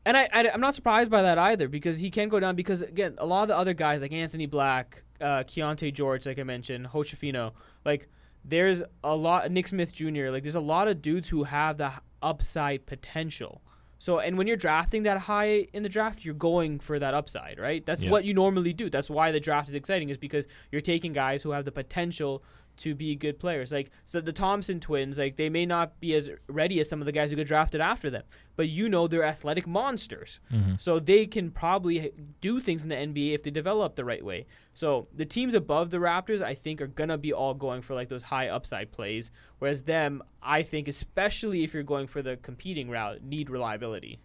and I, I I'm not surprised by that either because he can go down because again a lot of the other guys like Anthony Black, uh, Keyonte George, like I mentioned, Hood-Schifino, like there's a lot Nick Smith Jr. Like there's a lot of dudes who have the upside potential. So and when you're drafting that high in the draft, you're going for that upside, right? That's Yeah. what you normally do. That's why the draft is exciting is because you're taking guys who have the potential to be good players. Like so the Thompson twins, like they may not be as ready as some of the guys who get drafted after them, but you know they're athletic monsters. So they can probably do things in the NBA if they develop the right way. So the teams above the Raptors, I think, are gonna be all going for like those high upside plays, whereas them, I think, especially if you're going for the competing route, need reliability.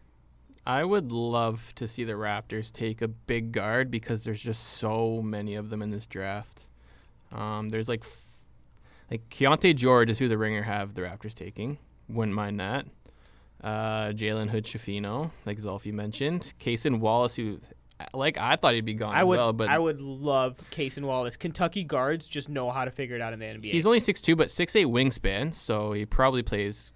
I would love to see the Raptors take a big guard because there's just so many of them in this draft. Um, there's like, f- like Keyonte George is who the ringer have the Raptors taking. Wouldn't mind that. Uh, Jalen Hood-Schifino, like Zolfi mentioned. Cason Wallace, who like I thought he'd be gone I as would well, but I would love and Wallace. Kentucky guards just know how to figure it out in the NBA. he's only 6'2", but 6'8 wingspan, so he probably plays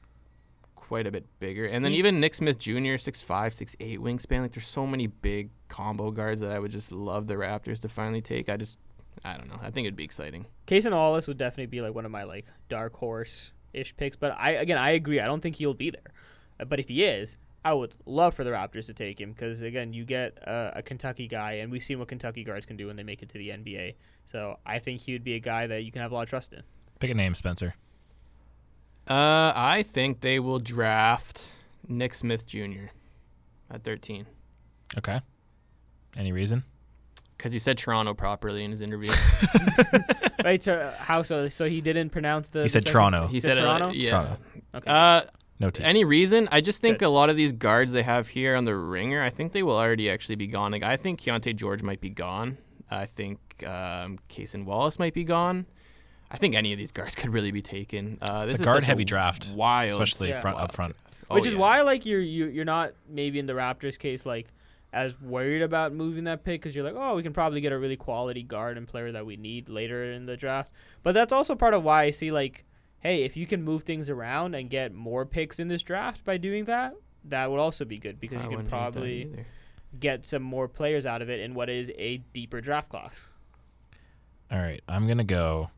quite a bit bigger. And then He- even Nick Smith Jr., 6'5", 6'8 wingspan. Like there's so many big combo guards that I would just love the Raptors to finally take. I just, I don't know. I think it'd be exciting. Cason Wallace would definitely be like one of my like dark horse ish picks. But I again I agree. I don't think he'll be there. Uh, But if he is, I would love for the Raptors to take him because again you get a, a Kentucky guy, and we've seen what Kentucky guards can do when they make it to the NBA. So I think he would be a guy that you can have a lot of trust in. Pick a name, Spencer. Uh, I think they will draft Nick Smith Jr. at 13 Okay. Any reason? Because he said Toronto properly in his interview. [LAUGHS] [LAUGHS] right? So uh, how so? So he didn't pronounce the. He the said second- Toronto. he said said uh, Toronto? yeah. Toronto. Okay. Uh, No T. Any reason? I just think Good. a lot of these guards they have here on the ringer, I think they will already actually be gone. Like I think Keyonte George might be gone. I think um, Cason Wallace might be gone. I think any of these guards [LAUGHS] could really be taken. Uh, this It's a is guard-heavy draft, wild, especially Yeah. front wild up front. draft. Oh, Which is yeah. why like you're you, you're not maybe in the Raptors case like as worried about moving that pick because you're like oh we can probably get a really quality guard and player that we need later in the draft. But that's also part of why I see like hey if you can move things around and get more picks in this draft by doing that that would also be good because I you can wouldn't hate that probably get some more players out of it in what is a deeper draft class. All right, I'm gonna go.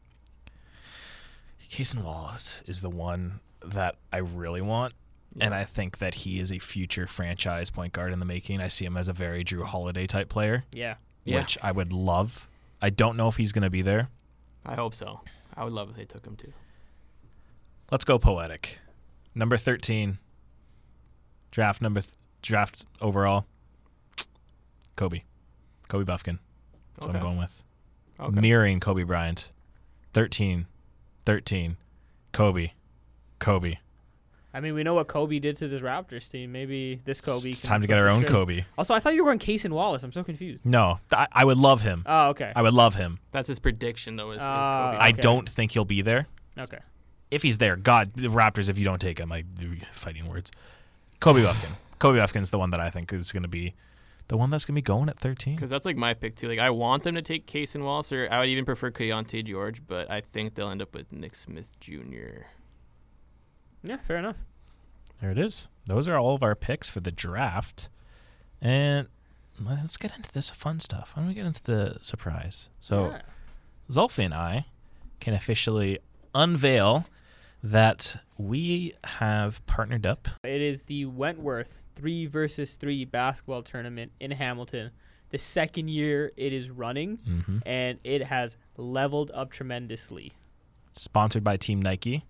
Cason Wallace is the one that I really want, and I think that he is a future franchise point guard in the making. I see him as a very Jrue Holiday type player, Yeah. Yeah. which I would love. I don't know if he's gonna be there. I hope so. I would love if they took him too. Let's go poetic. Number thirteen. Draft number th- draft overall. Kobe, Kobe Bufkin. That's what I'm going with. Okay. mirroring Kobe Bryant. 13, 13, Kobe, Kobe. I mean, we know what Kobe did to this Raptors team. Maybe this Kobe. It's time to get our own script. Kobe. Also, I thought you were on Cason Wallace. I'm so confused. No, I, I would love him. Oh, okay. I would love him. That's his prediction though. Is, is Ah. Kobe. I don't think he'll be there. Okay. If he's there, God, the Raptors, if you don't take him, I fighting words. Kobe Bufkin. Kobe Bufkin's the one that I think is going to be the one that's going to be going at 13. Because that's like my pick too. Like I want them to take Cason Wallace, or I would even prefer Keyonte George, but I think they'll end up with Nick Smith Jr. Yeah, fair enough. There it is. Those are all of our picks for the draft. And let's get into this fun stuff. Why don't we get into the surprise? So, Yeah. Zolfi and I can officially unveil that we have partnered up. It is the Wentworth three versus three basketball tournament in Hamilton. The second year it is running, hmm and it has leveled up tremendously. Sponsored by Team Nike.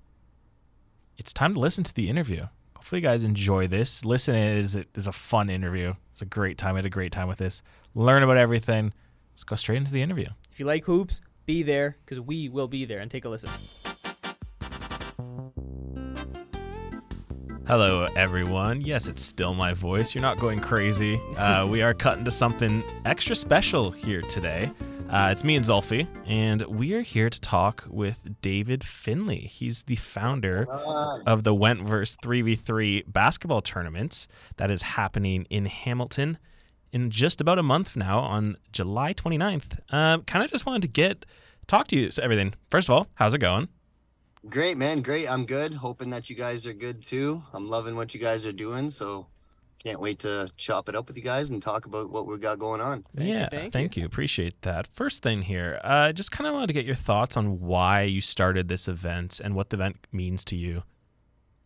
It's time to listen to the interview. Hopefully, you guys enjoy this. Listen, it is a, is a fun interview. It's a great time. I had a great time with this. Learn about everything. Let's go straight into the interview. If you like hoops, be there because we will be there and take a listen. Hello, everyone. Yes, it's still my voice. You're not going crazy. Uh, we are cutting to something extra special here today. Uh, it's me and Zolfi, and we are here to talk with David Finley. He's the founder of the Wentworth 3v3 basketball tournament that is happening in Hamilton in just about a month now on July 29th. Um, kind of just wanted to get talk to you. So everything. First of all, how's it going? Great, man. Great. I'm good. Hoping that you guys are good too. I'm loving what you guys are doing. So can't wait to chop it up with you guys and talk about what we got going on. Thank you, yeah, thank you. you. Appreciate that. First thing here, uh, just kind of wanted to get your thoughts on why you started this event and what the event means to you.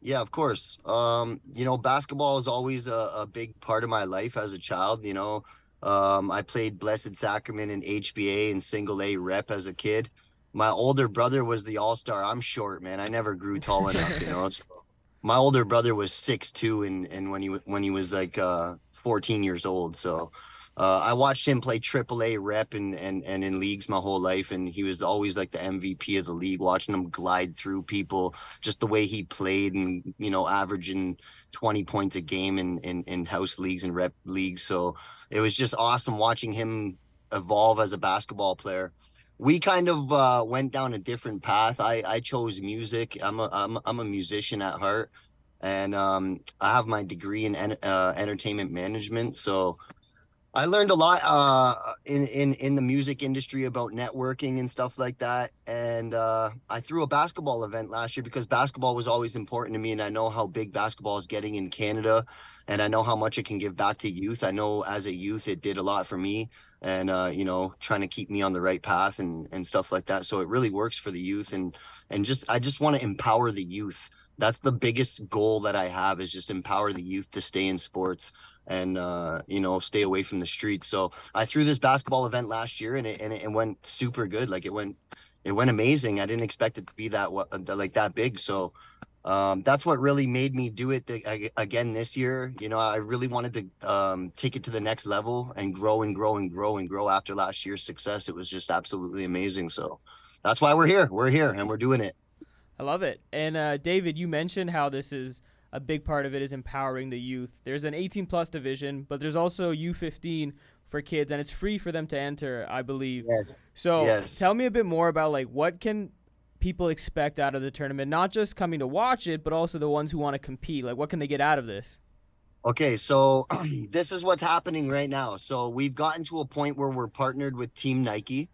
Yeah, of course. Um, you know, basketball is always a, a big part of my life as a child. You know, um, I played Blessed Sacrament in HBA and single A rep as a kid. My older brother was the all star. I'm short, man. I never grew tall enough, you know. [LAUGHS] So my older brother was six two, and and when he when he was like uh, 14 years old. So uh, I watched him play AAA rep and and and in leagues my whole life, and he was always like the MVP of the league. Watching him glide through people, just the way he played, and you know, averaging 20 points a game in in, in house leagues and rep leagues. So it was just awesome watching him evolve as a basketball player. We kind of uh, went down a different path. I I chose music. I'm a I'm I'm a musician at heart, and um, I have my degree in en- uh, entertainment management. So I learned a lot uh, in, in in the music industry about networking and stuff like that. And uh, I threw a basketball event last year because basketball was always important to me, and I know how big basketball is getting in Canada, and I know how much it can give back to youth. I know as a youth, it did a lot for me, and uh, you know, trying to keep me on the right path and and stuff like that. So it really works for the youth, and and just I just want to empower the youth that's the biggest goal that I have is just empower the youth to stay in sports and uh, you know stay away from the streets. So I threw this basketball event last year and it and it went super good. Like it went it went amazing. I didn't expect it to be that like that big. So um, that's what really made me do it again this year. You know, I really wanted to um, take it to the next level and grow and grow and grow and grow after last year's success. It was just absolutely amazing. So that's why we're here. We're here and we're doing it. I love it. And uh, David, you mentioned how this is a big part of it is empowering the youth. There's an 18 plus division, but there's also U15 for kids, and it's free for them to enter, I believe. Yes. So yes. tell me a bit more about like what can people expect out of the tournament? Not just coming to watch it, but also the ones who want to compete. Like, what can they get out of this? Okay, so [CLEARS THROAT] this is what's happening right now. So we've gotten to a point where we're partnered with Team Nike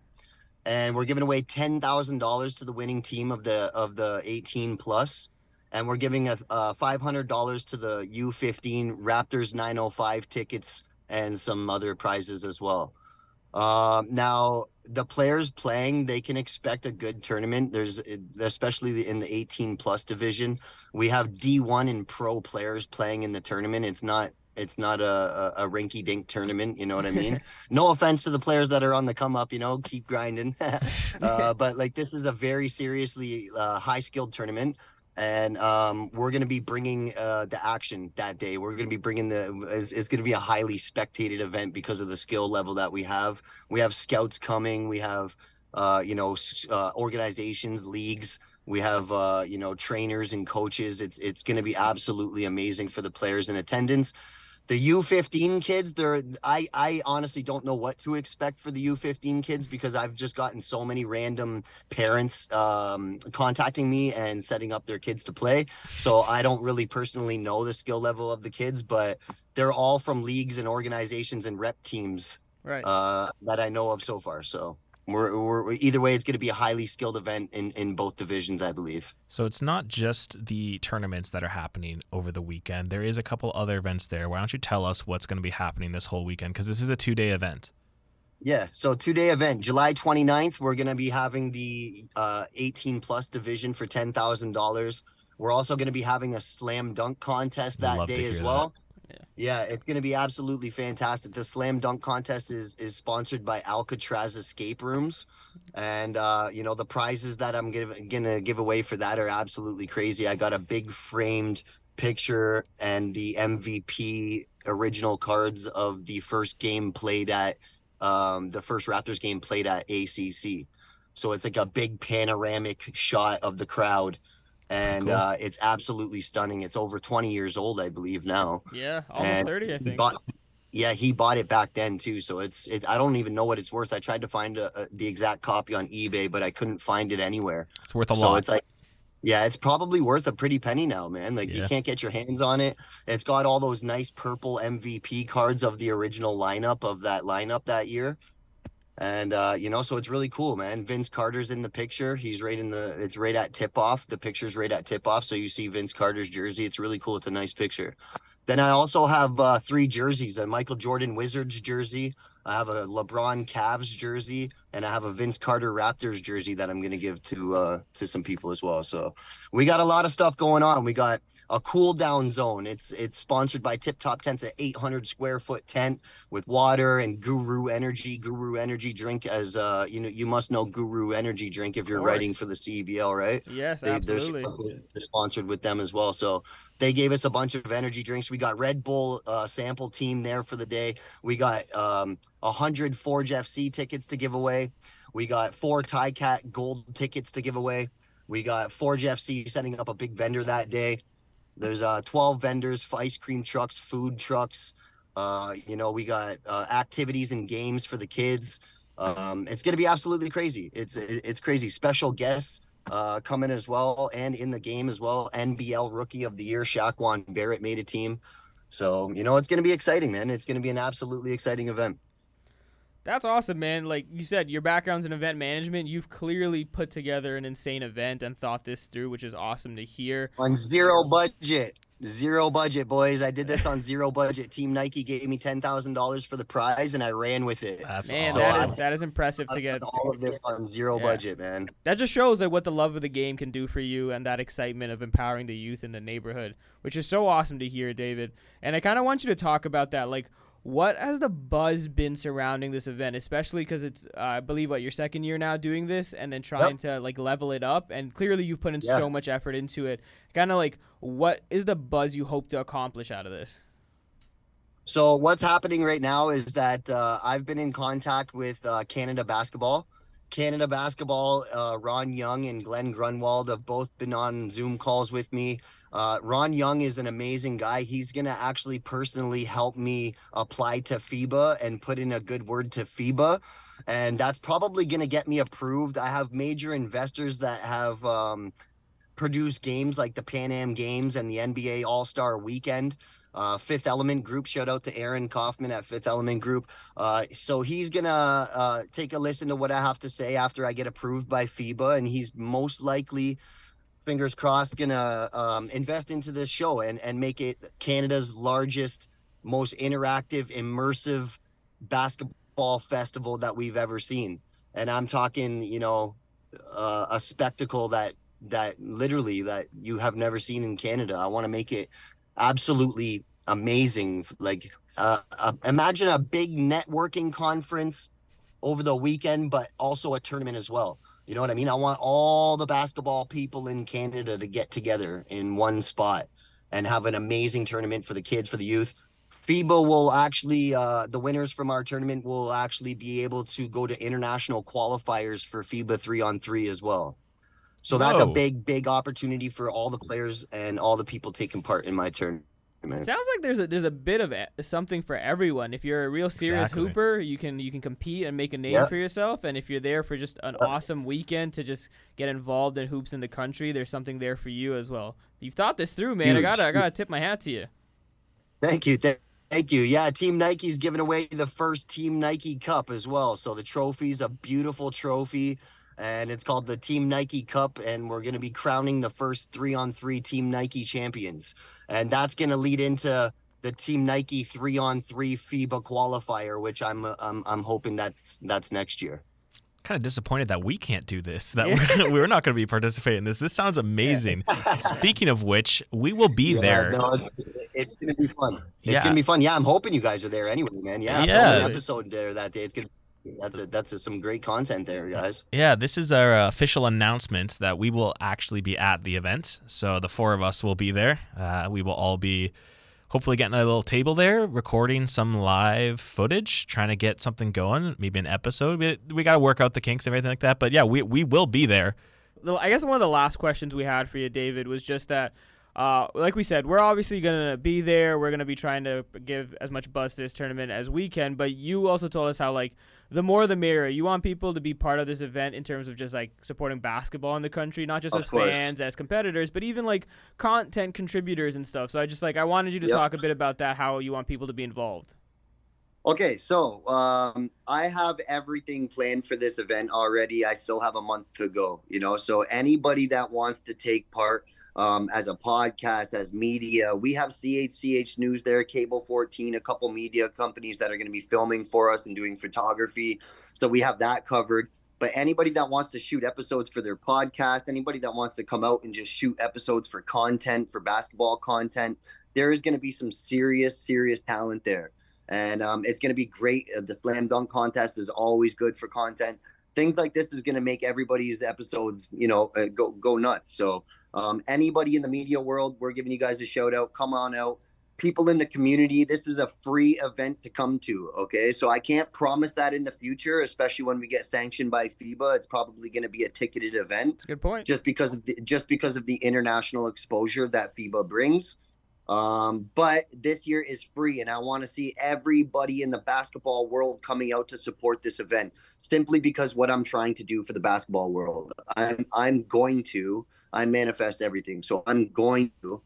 and we're giving away ten thousand dollars to the winning team of the of the eighteen plus, and we're giving a, a five hundred dollars to the U fifteen Raptors 905 tickets and some other prizes as well. Um, now the players playing, they can expect a good tournament. There's especially in the 18 plus division, we have D1 and pro players playing in the tournament. It's not it's not a, a, a rinky dink tournament. You know what I mean? [LAUGHS] no offense to the players that are on the come up, you know, keep grinding. [LAUGHS] uh, [LAUGHS] but like this is a very seriously uh, high skilled tournament. And um, we're going to be bringing uh, the action that day. We're going to be bringing the. It's, it's going to be a highly spectated event because of the skill level that we have. We have scouts coming. We have, uh, you know, uh, organizations, leagues we have uh, you know trainers and coaches it's it's going to be absolutely amazing for the players in attendance the U15 kids, they're I I honestly don't know what to expect for the U15 kids because I've just gotten so many random parents um, contacting me and setting up their kids to play. So I don't really personally know the skill level of the kids, but they're all from leagues and organizations and rep teams right. uh, that I know of so far. So we're, we're, either way, it's going to be a highly skilled event in, in both divisions, I believe. So it's not just the tournaments that are happening over the weekend. There is a couple other events there. Why don't you tell us what's going to be happening this whole weekend? Because this is a two day event. Yeah, so two day event, July 29th, we're going to be having the uh, 18 plus division for $10,000. We're also going to be having a slam dunk contest that day as well. That. Yeah, it's going to be absolutely fantastic. The slam dunk contest is is sponsored by Alcatraz Escape Rooms, and uh, you know the prizes that I'm gonna give away for that are absolutely crazy. I got a big framed picture and the MVP original cards of the first game played at um, the first Raptors game played at ACC. So it's like a big panoramic shot of the crowd and cool. uh, it's absolutely stunning. It's over 20 years old, I believe now. Yeah, almost and 30, I think. Bought, yeah, he bought it back then too. So it's it, I don't even know what it's worth. I tried to find a, a, the exact copy on eBay, but I couldn't find it anywhere. It's worth a so lot. it's like yeah, it's probably worth a pretty penny now, man. Like yeah. you can't get your hands on it. It's got all those nice purple MVP cards of the original lineup of that lineup that year and uh, you know, so it's really cool, man. Vince Carter's in the picture. He's right in the. It's right at tip off. The picture's right at tip off, so you see Vince Carter's jersey. It's really cool. It's a nice picture. Then I also have uh, three jerseys: a Michael Jordan Wizards jersey, I have a LeBron Cavs jersey, and I have a Vince Carter Raptors jersey that I'm going to give to uh, to some people as well. So we got a lot of stuff going on. We got a cool down zone. It's it's sponsored by Tip Top Tents, an 800 square foot tent with water and Guru Energy. Guru Energy drink, as uh, you know, you must know Guru Energy drink if you're writing for the CBL, right? Yes, they, absolutely. They're, they're sponsored with them as well. So they gave us a bunch of energy drinks. We got Red Bull uh, sample team there for the day. We got um, 100 Forge FC tickets to give away. We got four Ticat gold tickets to give away. We got Forge FC setting up a big vendor that day. There's uh 12 vendors, ice cream trucks, food trucks. Uh, you know, we got uh, activities and games for the kids. Um, it's gonna be absolutely crazy. It's it's crazy. Special guests uh, coming as well and in the game as well. NBL Rookie of the Year, Shaquan Barrett made a team. So, you know, it's going to be exciting, man. It's going to be an absolutely exciting event. That's awesome, man. Like you said, your background's in event management. You've clearly put together an insane event and thought this through, which is awesome to hear. On zero budget. Zero budget, boys. I did this on zero budget. Team Nike gave me ten thousand dollars for the prize, and I ran with it. That's Man, awesome. that is that is impressive to I've get. all of this on zero Yeah. budget, man. That just shows like what the love of the game can do for you and that excitement of empowering the youth in the neighborhood, which is so awesome to hear, David. And I kind of want you to talk about that. Like, what has the buzz been surrounding this event, especially because it's, uh, I believe, what your second year now doing this, and then trying to like level it up. And clearly, you've put in Yeah. so much effort into it. Kind of like, what is the buzz you hope to accomplish out of this? So what's happening right now is that uh, I've been in contact with uh, Canada Basketball. Canada Basketball, uh, Ron Young and Glenn Grunwald have both been on Zoom calls with me. Uh, Ron Young is an amazing guy. He's going to actually personally help me apply to FIBA and put in a good word to FIBA. And that's probably going to get me approved. I have major investors that have um, produced games like the Pan Am Games and the NBA All Star Weekend uh, Fifth Element Group. Shout out to Aaron Kaufman at Fifth Element Group. Uh, so he's gonna uh, take a listen to what I have to say after I get approved by FIBA, and he's most likely, fingers crossed, gonna um, invest into this show and and make it Canada's largest, most interactive, immersive basketball festival that we've ever seen. And I'm talking, you know, uh, a spectacle that that literally that you have never seen in Canada. I want to make it absolutely amazing. Like, uh, uh, imagine a big networking conference over the weekend, but also a tournament as well. You know what I mean? I want all the basketball people in Canada to get together in one spot and have an amazing tournament for the kids, for the youth. FIBA will actually, uh, the winners from our tournament will actually be able to go to international qualifiers for FIBA three on three as well. So that's a big, big opportunity for all the players and all the people taking part in my turn. Sounds like there's a there's a bit of something for everyone. If you're a real serious Exactly. hooper, you can you can compete and make a name Yeah. for yourself. And if you're there for just an awesome weekend to just get involved in hoops in the country, there's something there for you as well. You've thought this through, man. I gotta I gotta tip my hat to you. Thank you. Th- Thank you. Yeah, Team Nike's giving away the first Team Nike Cup as well. So the trophy's a beautiful trophy, and it's called the Team Nike Cup. And we're going to be crowning the first three on three Team Nike champions. And that's going to lead into the Team Nike three on three FIBA qualifier, which I'm I'm I'm hoping that's that's next year. kind of disappointed that we can't do this. That Yeah. [LAUGHS] we're, we're not going to be participating in this. This sounds amazing. [LAUGHS] Speaking of which, we will be Yeah, there. no, it's, it's gonna be fun. It's Yeah. gonna be fun. Yeah, I'm hoping you guys are there anyway, man. Yeah, Yeah. an episode there that day. It's gonna. That's a, that's a, some great content there, guys. Yeah, this is our uh, official announcement that we will actually be at the event. So the four of us will be there. Uh, we will all be hopefully getting a little table there, recording some live footage, trying to get something going, maybe an episode. We, we got to work out the kinks and everything like that. But yeah, we, we will be there. I guess one of the last questions we had for you, David, was just that, uh, like we said, we're obviously going to be there. We're going to be trying to give as much buzz to this tournament as we can. But you also told us how, like, the more the merrier. You want people to be part of this event in terms of just, like, supporting basketball in the country, not just Of as course. fans, as competitors, but even, like, content contributors and stuff. So I just, like, I wanted you to Yep. talk a bit about that, how you want people to be involved. Okay, so um, I have everything planned for this event already. I still have a month to go, you know. So anybody that wants to take part um, as a podcast, as media, we have CHCH News there, Cable 14, a couple media companies that are going to be filming for us and doing photography. So we have that covered. But anybody that wants to shoot episodes for their podcast, anybody that wants to come out and just shoot episodes for content, for basketball content, there is going to be some serious, serious talent there and um, it's going to be great. Uh, The slam dunk contest is always good for content. Things like this is going to make everybody's episodes, you know, uh, go go nuts. So um, anybody in the media world, we're giving you guys a shout out. Come on out. People in the community, this is a free event to come to. Okay, so I can't promise that in the future, especially when we get sanctioned by FIBA. It's probably going to be a ticketed event That's a good point. just because of the, just because of the international exposure that FIBA brings. Um, but this year is free, and I want to see everybody in the basketball world coming out to support this event. Simply because what I'm trying to do for the basketball world, I'm I'm going to I manifest everything. So I'm going to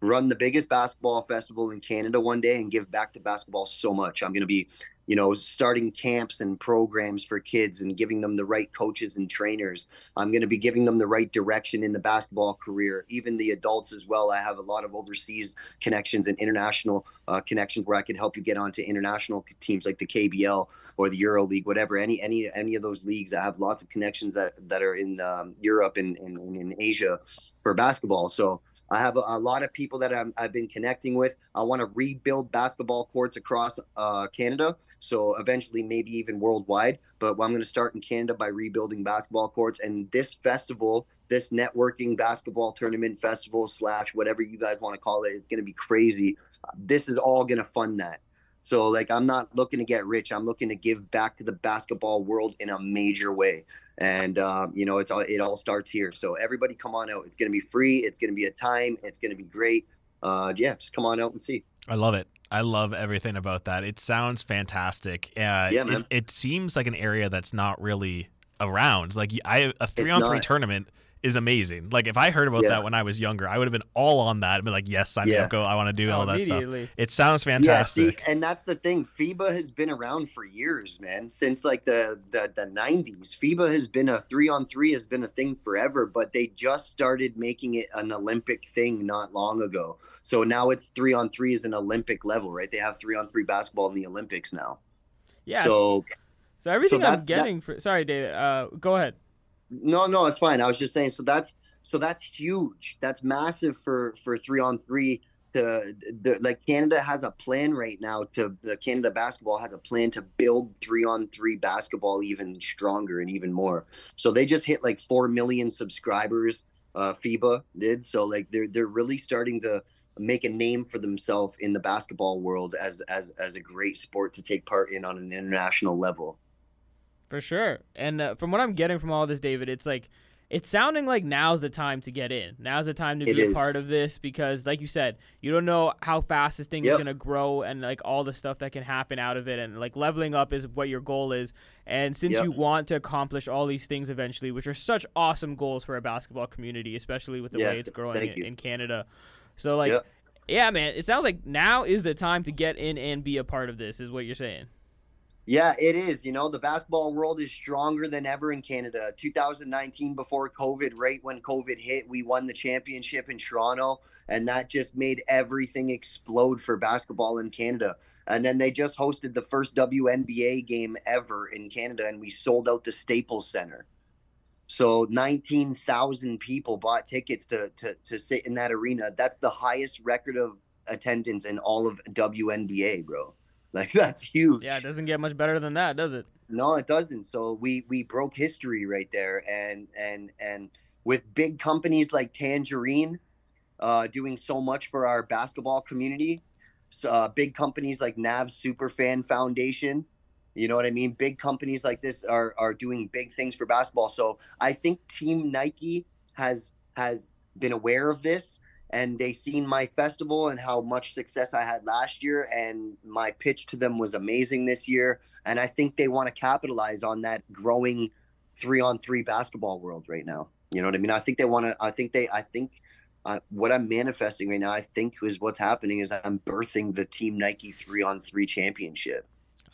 run the biggest basketball festival in Canada one day and give back to basketball so much. I'm going to be, you know, starting camps and programs for kids and giving them the right coaches and trainers. I'm going to be giving them the right direction in the basketball career, even the adults as well. I have a lot of overseas connections and international uh, connections where I can help you get onto international teams like the KBL or the Euro League, whatever. Any any any of those leagues, I have lots of connections that that are in um, Europe and, and, and in Asia for basketball. So I have a, a lot of people that i have been connecting with. I want to rebuild basketball courts across uh, Canada, so eventually maybe even worldwide. But I'm going to start in Canada by rebuilding basketball courts. And this festival, this networking basketball tournament festival slash whatever you guys want to call it, it's going to be crazy. This is all going to fund that. So like I'm not looking to get rich. I'm looking to give back to the basketball world in a major way. And um, you know, it's all it all starts here. So everybody come on out. It's gonna be free. It's gonna be a time. It's gonna be great. Uh, yeah, just come on out and see. I love it. I love everything about that. It sounds fantastic. Uh, yeah, man. It, it seems like an area that's not really around. Like I a three on three tournament is amazing. Like if I heard about yeah. that when I was younger, I would have been all on that and been like, yes, I'm yeah. go. I want to do oh, all that stuff. It sounds fantastic. Yeah, see, and that's the thing. FIBA has been around for years, man. Since like the the, the 90s. FIBA has been a three on three has been a thing forever, but they just started making it an Olympic thing not long ago. So now it's three on three is an Olympic level, right? They have three on three basketball in the Olympics now. Yeah. So so everything so I'm getting that, for sorry, David. Uh, go ahead. No, no, it's fine. I was just saying. So that's so that's huge. That's massive for for three on three. To the, like Canada has a plan right now to the Canada basketball has a plan to build three on three basketball even stronger and even more. So they just hit like four million subscribers. Uh, FIBA did so like they're they're really starting to make a name for themselves in the basketball world as as as a great sport to take part in on an international level. For sure. And uh, from what I'm getting from all this, David, it's like it's sounding like now's the time to get in. Now's the time to be a part of this because, like you said, you don't know how fast this thing yep. is gonna grow and like all the stuff that can happen out of it. And like leveling up is what your goal is. And since yep. you want to accomplish all these things eventually, which are such awesome goals for a basketball community, especially with the yeah, way it's growing in, in, Canada, so like. Yep. Yeah, man. It sounds like now is the time to get in and be a part of this, is what you're saying. Yeah, it is. You know, the basketball world is stronger than ever in Canada. 2019, before COVID, right when COVID hit, we won the championship in Toronto, and that just made everything explode for basketball in Canada. And then they just hosted the first WNBA game ever in Canada, and we sold out the Staples Center. So 19,000 people bought tickets to, to, to sit in that arena. That's the highest record of attendance in all of WNBA, bro. [LAUGHS] Like that's huge. Yeah, it doesn't get much better than that, does it? No, it doesn't. So we we broke history right there, and and and with big companies like Tangerine, uh, doing so much for our basketball community. Uh, big companies like Nav Superfan Foundation, you know what I mean? Big companies like this are are doing big things for basketball. So I think Team Nike has has been aware of this and they seen my festival and how much success I had last year and my pitch to them was amazing this year and I think they want to capitalize on that growing 3 on 3 basketball world right now. You know what I mean? I think they want to I think they I think uh, what I'm manifesting right now I think is what's happening is I'm birthing the team Nike 3 on 3 championship.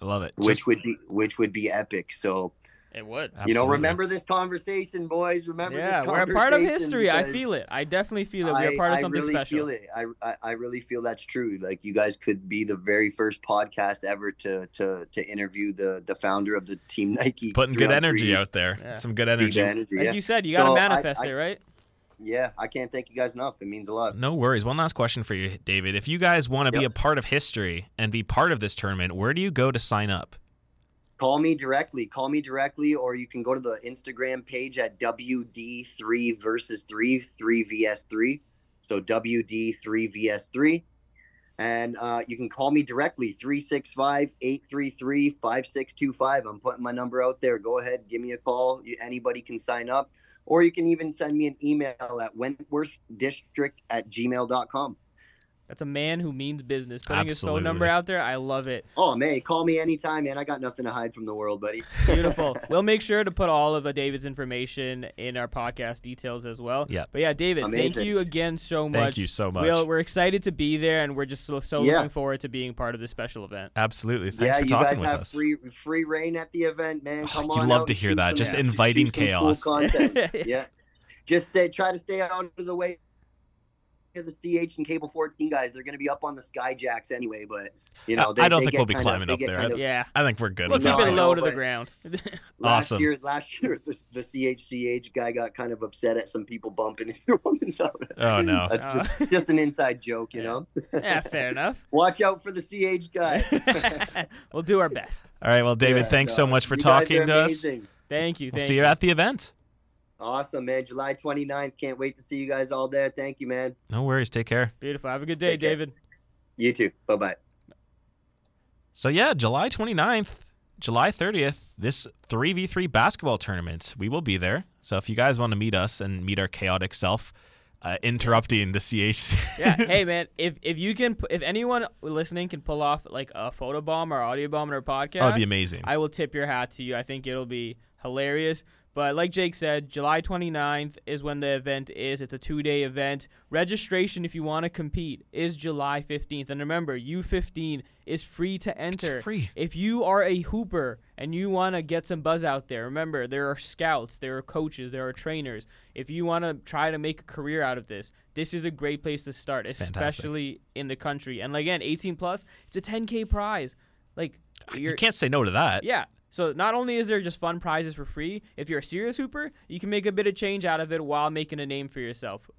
I love it. Which Just... would be which would be epic. So it would. Absolutely. You know, remember this conversation, boys. Remember this conversation. yeah, we're a part of history. I feel it. I definitely feel it. We're part of something I really special. Feel it. I, I, I really feel that's true. Like you guys could be the very first podcast ever to to to interview the the founder of the team Nike. Putting good energy out there. Yeah. Some good energy. energy like yeah. you said, you got to so manifest I, it, right? Yeah, I can't thank you guys enough. It means a lot. No worries. One last question for you, David. If you guys want to yep. be a part of history and be part of this tournament, where do you go to sign up? Call me directly. Call me directly, or you can go to the Instagram page at WD3 versus 3, 3VS3. So WD3VS3. And uh, you can call me directly, 365 833 5625. I'm putting my number out there. Go ahead, give me a call. Anybody can sign up. Or you can even send me an email at wentworthdistrict at gmail.com. That's a man who means business. Putting his phone number out there, I love it. Oh man, call me anytime, man. I got nothing to hide from the world, buddy. [LAUGHS] Beautiful. we'll make sure to put all of uh, David's information in our podcast details as well. Yeah. But yeah, David, thank you again so much. Thank you so much. We'll, we're excited to be there, and we're just so, so Yeah. looking forward to being part of this special event. Absolutely. Thanks yeah, for you guys have us. free free reign at the event, man. Oh, Come you on, love out to hear that, some- just shoot inviting some cool chaos. content. [LAUGHS] yeah, just stay, try to stay out of the way of the CH and Cable 14 guys. They're going to be up on the Skyjacks anyway, but you know, I- they, I don't they think get we'll be kinda- climbing up there. of- yeah. I think we're good We'll with keep it low to the ground. [LAUGHS] Last Awesome. year, last year, the, the CHCH guy got kind of upset at some people bumping [LAUGHS] into him and stuff. Oh, no. That's Oh. just, just an inside joke, you Yeah. know. yeah, fair enough. [LAUGHS] Watch out for the CH guy. we'll do our best. All right. Well, David, Yeah, thanks no, so much for talking are to us. Thank you. We'll thank see you at the event. Awesome, man. July 29th. Can't wait to see you guys all there. Thank you, man. No worries. Take care. Beautiful. Have a good day, Take care. David. You too. Bye bye. So yeah, July 29th, July 30th, this 3v3 basketball tournament. We will be there. So if you guys want to meet us and meet our chaotic self, uh, interrupting the CH. [LAUGHS] Yeah. hey, [LAUGHS] man. If if you can, if anyone listening can pull off like a photo bomb or audio bomb in our podcast, That would be amazing. I will tip your hat to you. I think it'll be hilarious. But like Jake said, July 29th is when the event is. It's a two day event. Registration, if you want to compete, is July 15th. And remember, U15 is free to enter. It's free. If you are a hooper and you want to get some buzz out there, remember, there are scouts, there are coaches, there are trainers. If you want to try to make a career out of this, this is a great place to start, It's fantastic. especially in the country. And again, 18 plus, it's a 10K prize. Like, you can't say no to that. yeah. So not only is there just fun prizes for free, if you're a serious hooper, you can make a bit of change out of it while making a name for yourself.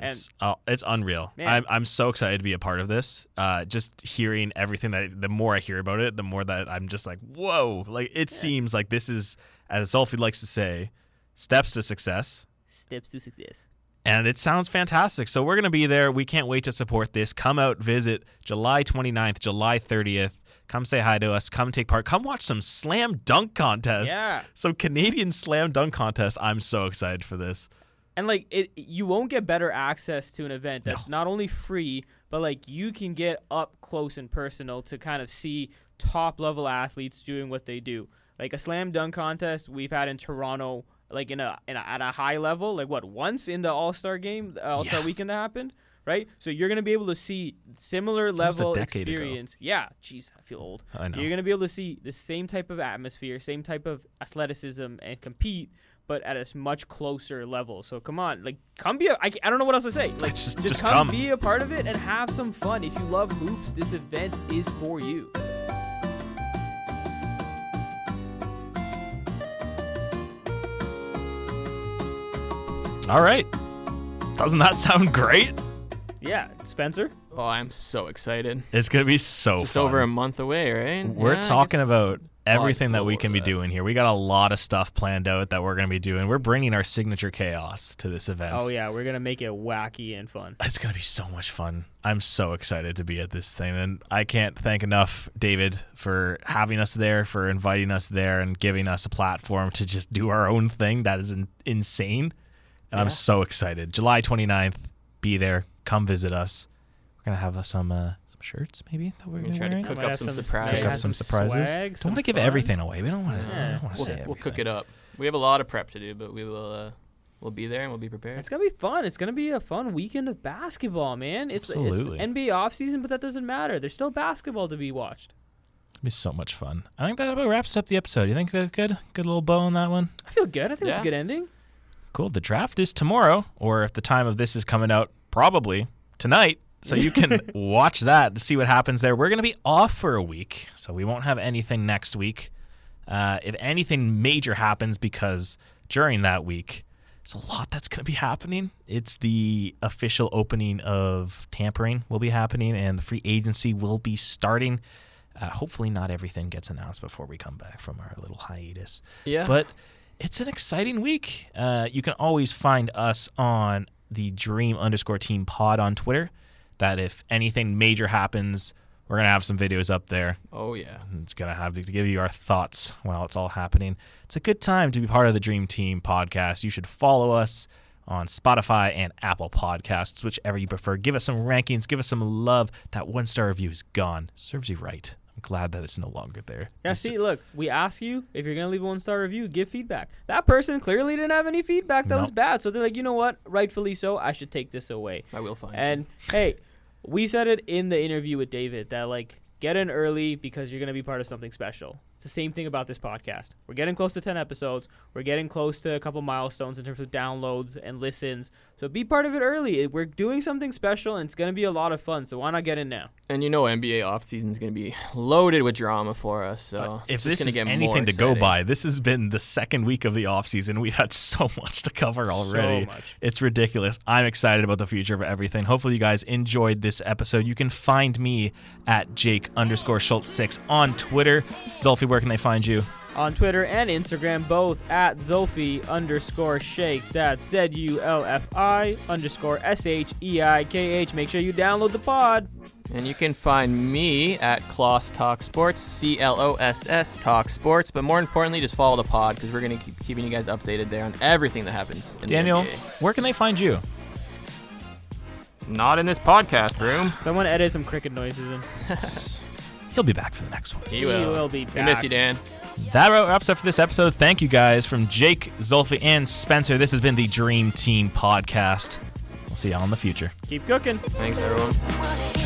And It's, oh, it's unreal. Man. I'm, I'm so excited to be a part of this. Uh, just hearing everything that the more I hear about it, the more that I'm just like, whoa! Like it seems like this is, as Zulfi likes to say, steps to success. steps to success. And it sounds fantastic. So we're going to be there. We can't wait to support this. Come out, visit July 29th, July 30th. Come say hi to us. Come take part. Come watch some slam dunk contests. Yeah. Some Canadian slam dunk contests. I'm so excited for this. And like it, you won't get better access to an event that's not only free, but like you can get up close and personal to kind of see top level athletes doing what they do. Like a slam dunk contest we've had in Toronto, like in a, in a at a high level, like what once in the All Star game, All Star Yeah. weekend that happened, right? So you're gonna be able to see similar level decade ago. experience. Yeah, jeez, I feel old. I know. You're gonna be able to see the same type of atmosphere, same type of athleticism, and compete, but at a much closer level. So come on, like come be. A, I, I don't know what else to say. Like Just- just, just come, come. be a part of it and have some fun. If you love hoops, this event is for you. All right. Doesn't that sound great? Yeah, Spencer. Oh, I'm so excited. It's going to be so Just fun. over a month away, right? We're Yeah, talking about everything that we can be that. doing here. We got a lot of stuff planned out that we're going to be doing. We're bringing our signature chaos to this event. Oh yeah, we're gonna make it wacky and fun. It's going to be so much fun. I'm so excited to be at this thing. And I can't thank enough David for having us there, for inviting us there, and giving us a platform to just do our own thing. That is insane. And I'm so excited. July 29th, be there. Come visit us. We're going to have uh, some, uh, some shirts, maybe, that we're We're going to gonna try to wear. cook Might up have some some- surprises. Cook up some some surprises. swag, Don't some want to give fun. everything away. We don't want to. Yeah. want to We'll, say we'll cook it up. We have a lot of prep to do, but we will. Uh, we'll be there and we'll be prepared. It's gonna be fun. It's gonna be a fun weekend of basketball, man. It's, Absolutely. it's NBA offseason, but that doesn't matter. There's still basketball to be watched. It'll be so much fun. I think that about wraps up the episode. You think we a good, good little bow on that one? I feel good. I think it's a good ending. Cool. The draft is tomorrow, or if the time of this is coming out, probably tonight. So you can [LAUGHS] watch that to see what happens there. We're going to be off for a week, so we won't have anything next week. Uh, if anything major happens, because during that week, there's a lot that's going to be happening. It's the official opening of tampering will be happening, and the free agency will be starting. Uh, hopefully, not everything gets announced before we come back from our little hiatus. Yeah. But it's an exciting week. Uh, you can always find us on the Dream underscore Team Pod on Twitter. That if anything major happens, we're gonna have some videos up there. oh yeah. It's gonna have to give you our thoughts while it's all happening. It's a good time to be part of the Dream Team podcast. You should follow us. on Spotify and Apple Podcasts, whichever you prefer. Give us some rankings, give us some love. That one star review is gone. Serves you right. I'm glad that it's no longer there. Yeah, It's- see, look, we ask you if you're gonna leave a one star review, give feedback. That person clearly didn't have any feedback that was bad, so they're like, you know what, rightfully so, I should take this away. I will find And [LAUGHS] hey, we said it in the interview with David that like get in early because you're gonna be part of something special. It's the same thing about this podcast. We're getting close to 10 episodes. We're getting close to a couple milestones in terms of downloads and listens. So be part of it early. We're doing something special and it's gonna be a lot of fun. So why not get in now? And you know NBA offseason is going to be loaded with drama for us. So Uh, if this is get anything to go by, this has been the second week of the offseason. We've had [LAUGHS] so much to cover already. much. It's ridiculous. I'm excited about the future of everything. Hopefully, you guys enjoyed this episode. You can find me at Jake underscore Schultz six on Twitter. Zulfi, where can they find you? On Twitter and Instagram, both at Zulfi underscore Sheikh. That's Z U L F I underscore S H E I K H. Make sure you download the pod. And you can find me at Closs Talk Sports, C L O S S Talk Sports. But more importantly, just follow the pod because we're going to keep keeping you guys updated there on everything that happens in Daniel, the NBA. where can they find you? Not in this podcast room. Someone edit some cricket noises in. [LAUGHS] He'll be back for the next one. He He will. will be We miss you, Dan. That wraps up for this episode. Thank you guys from Jake, Zulfi, and Spencer. This has been the Dream Team podcast. We'll see y'all in the future. Keep cooking. Thanks, everyone.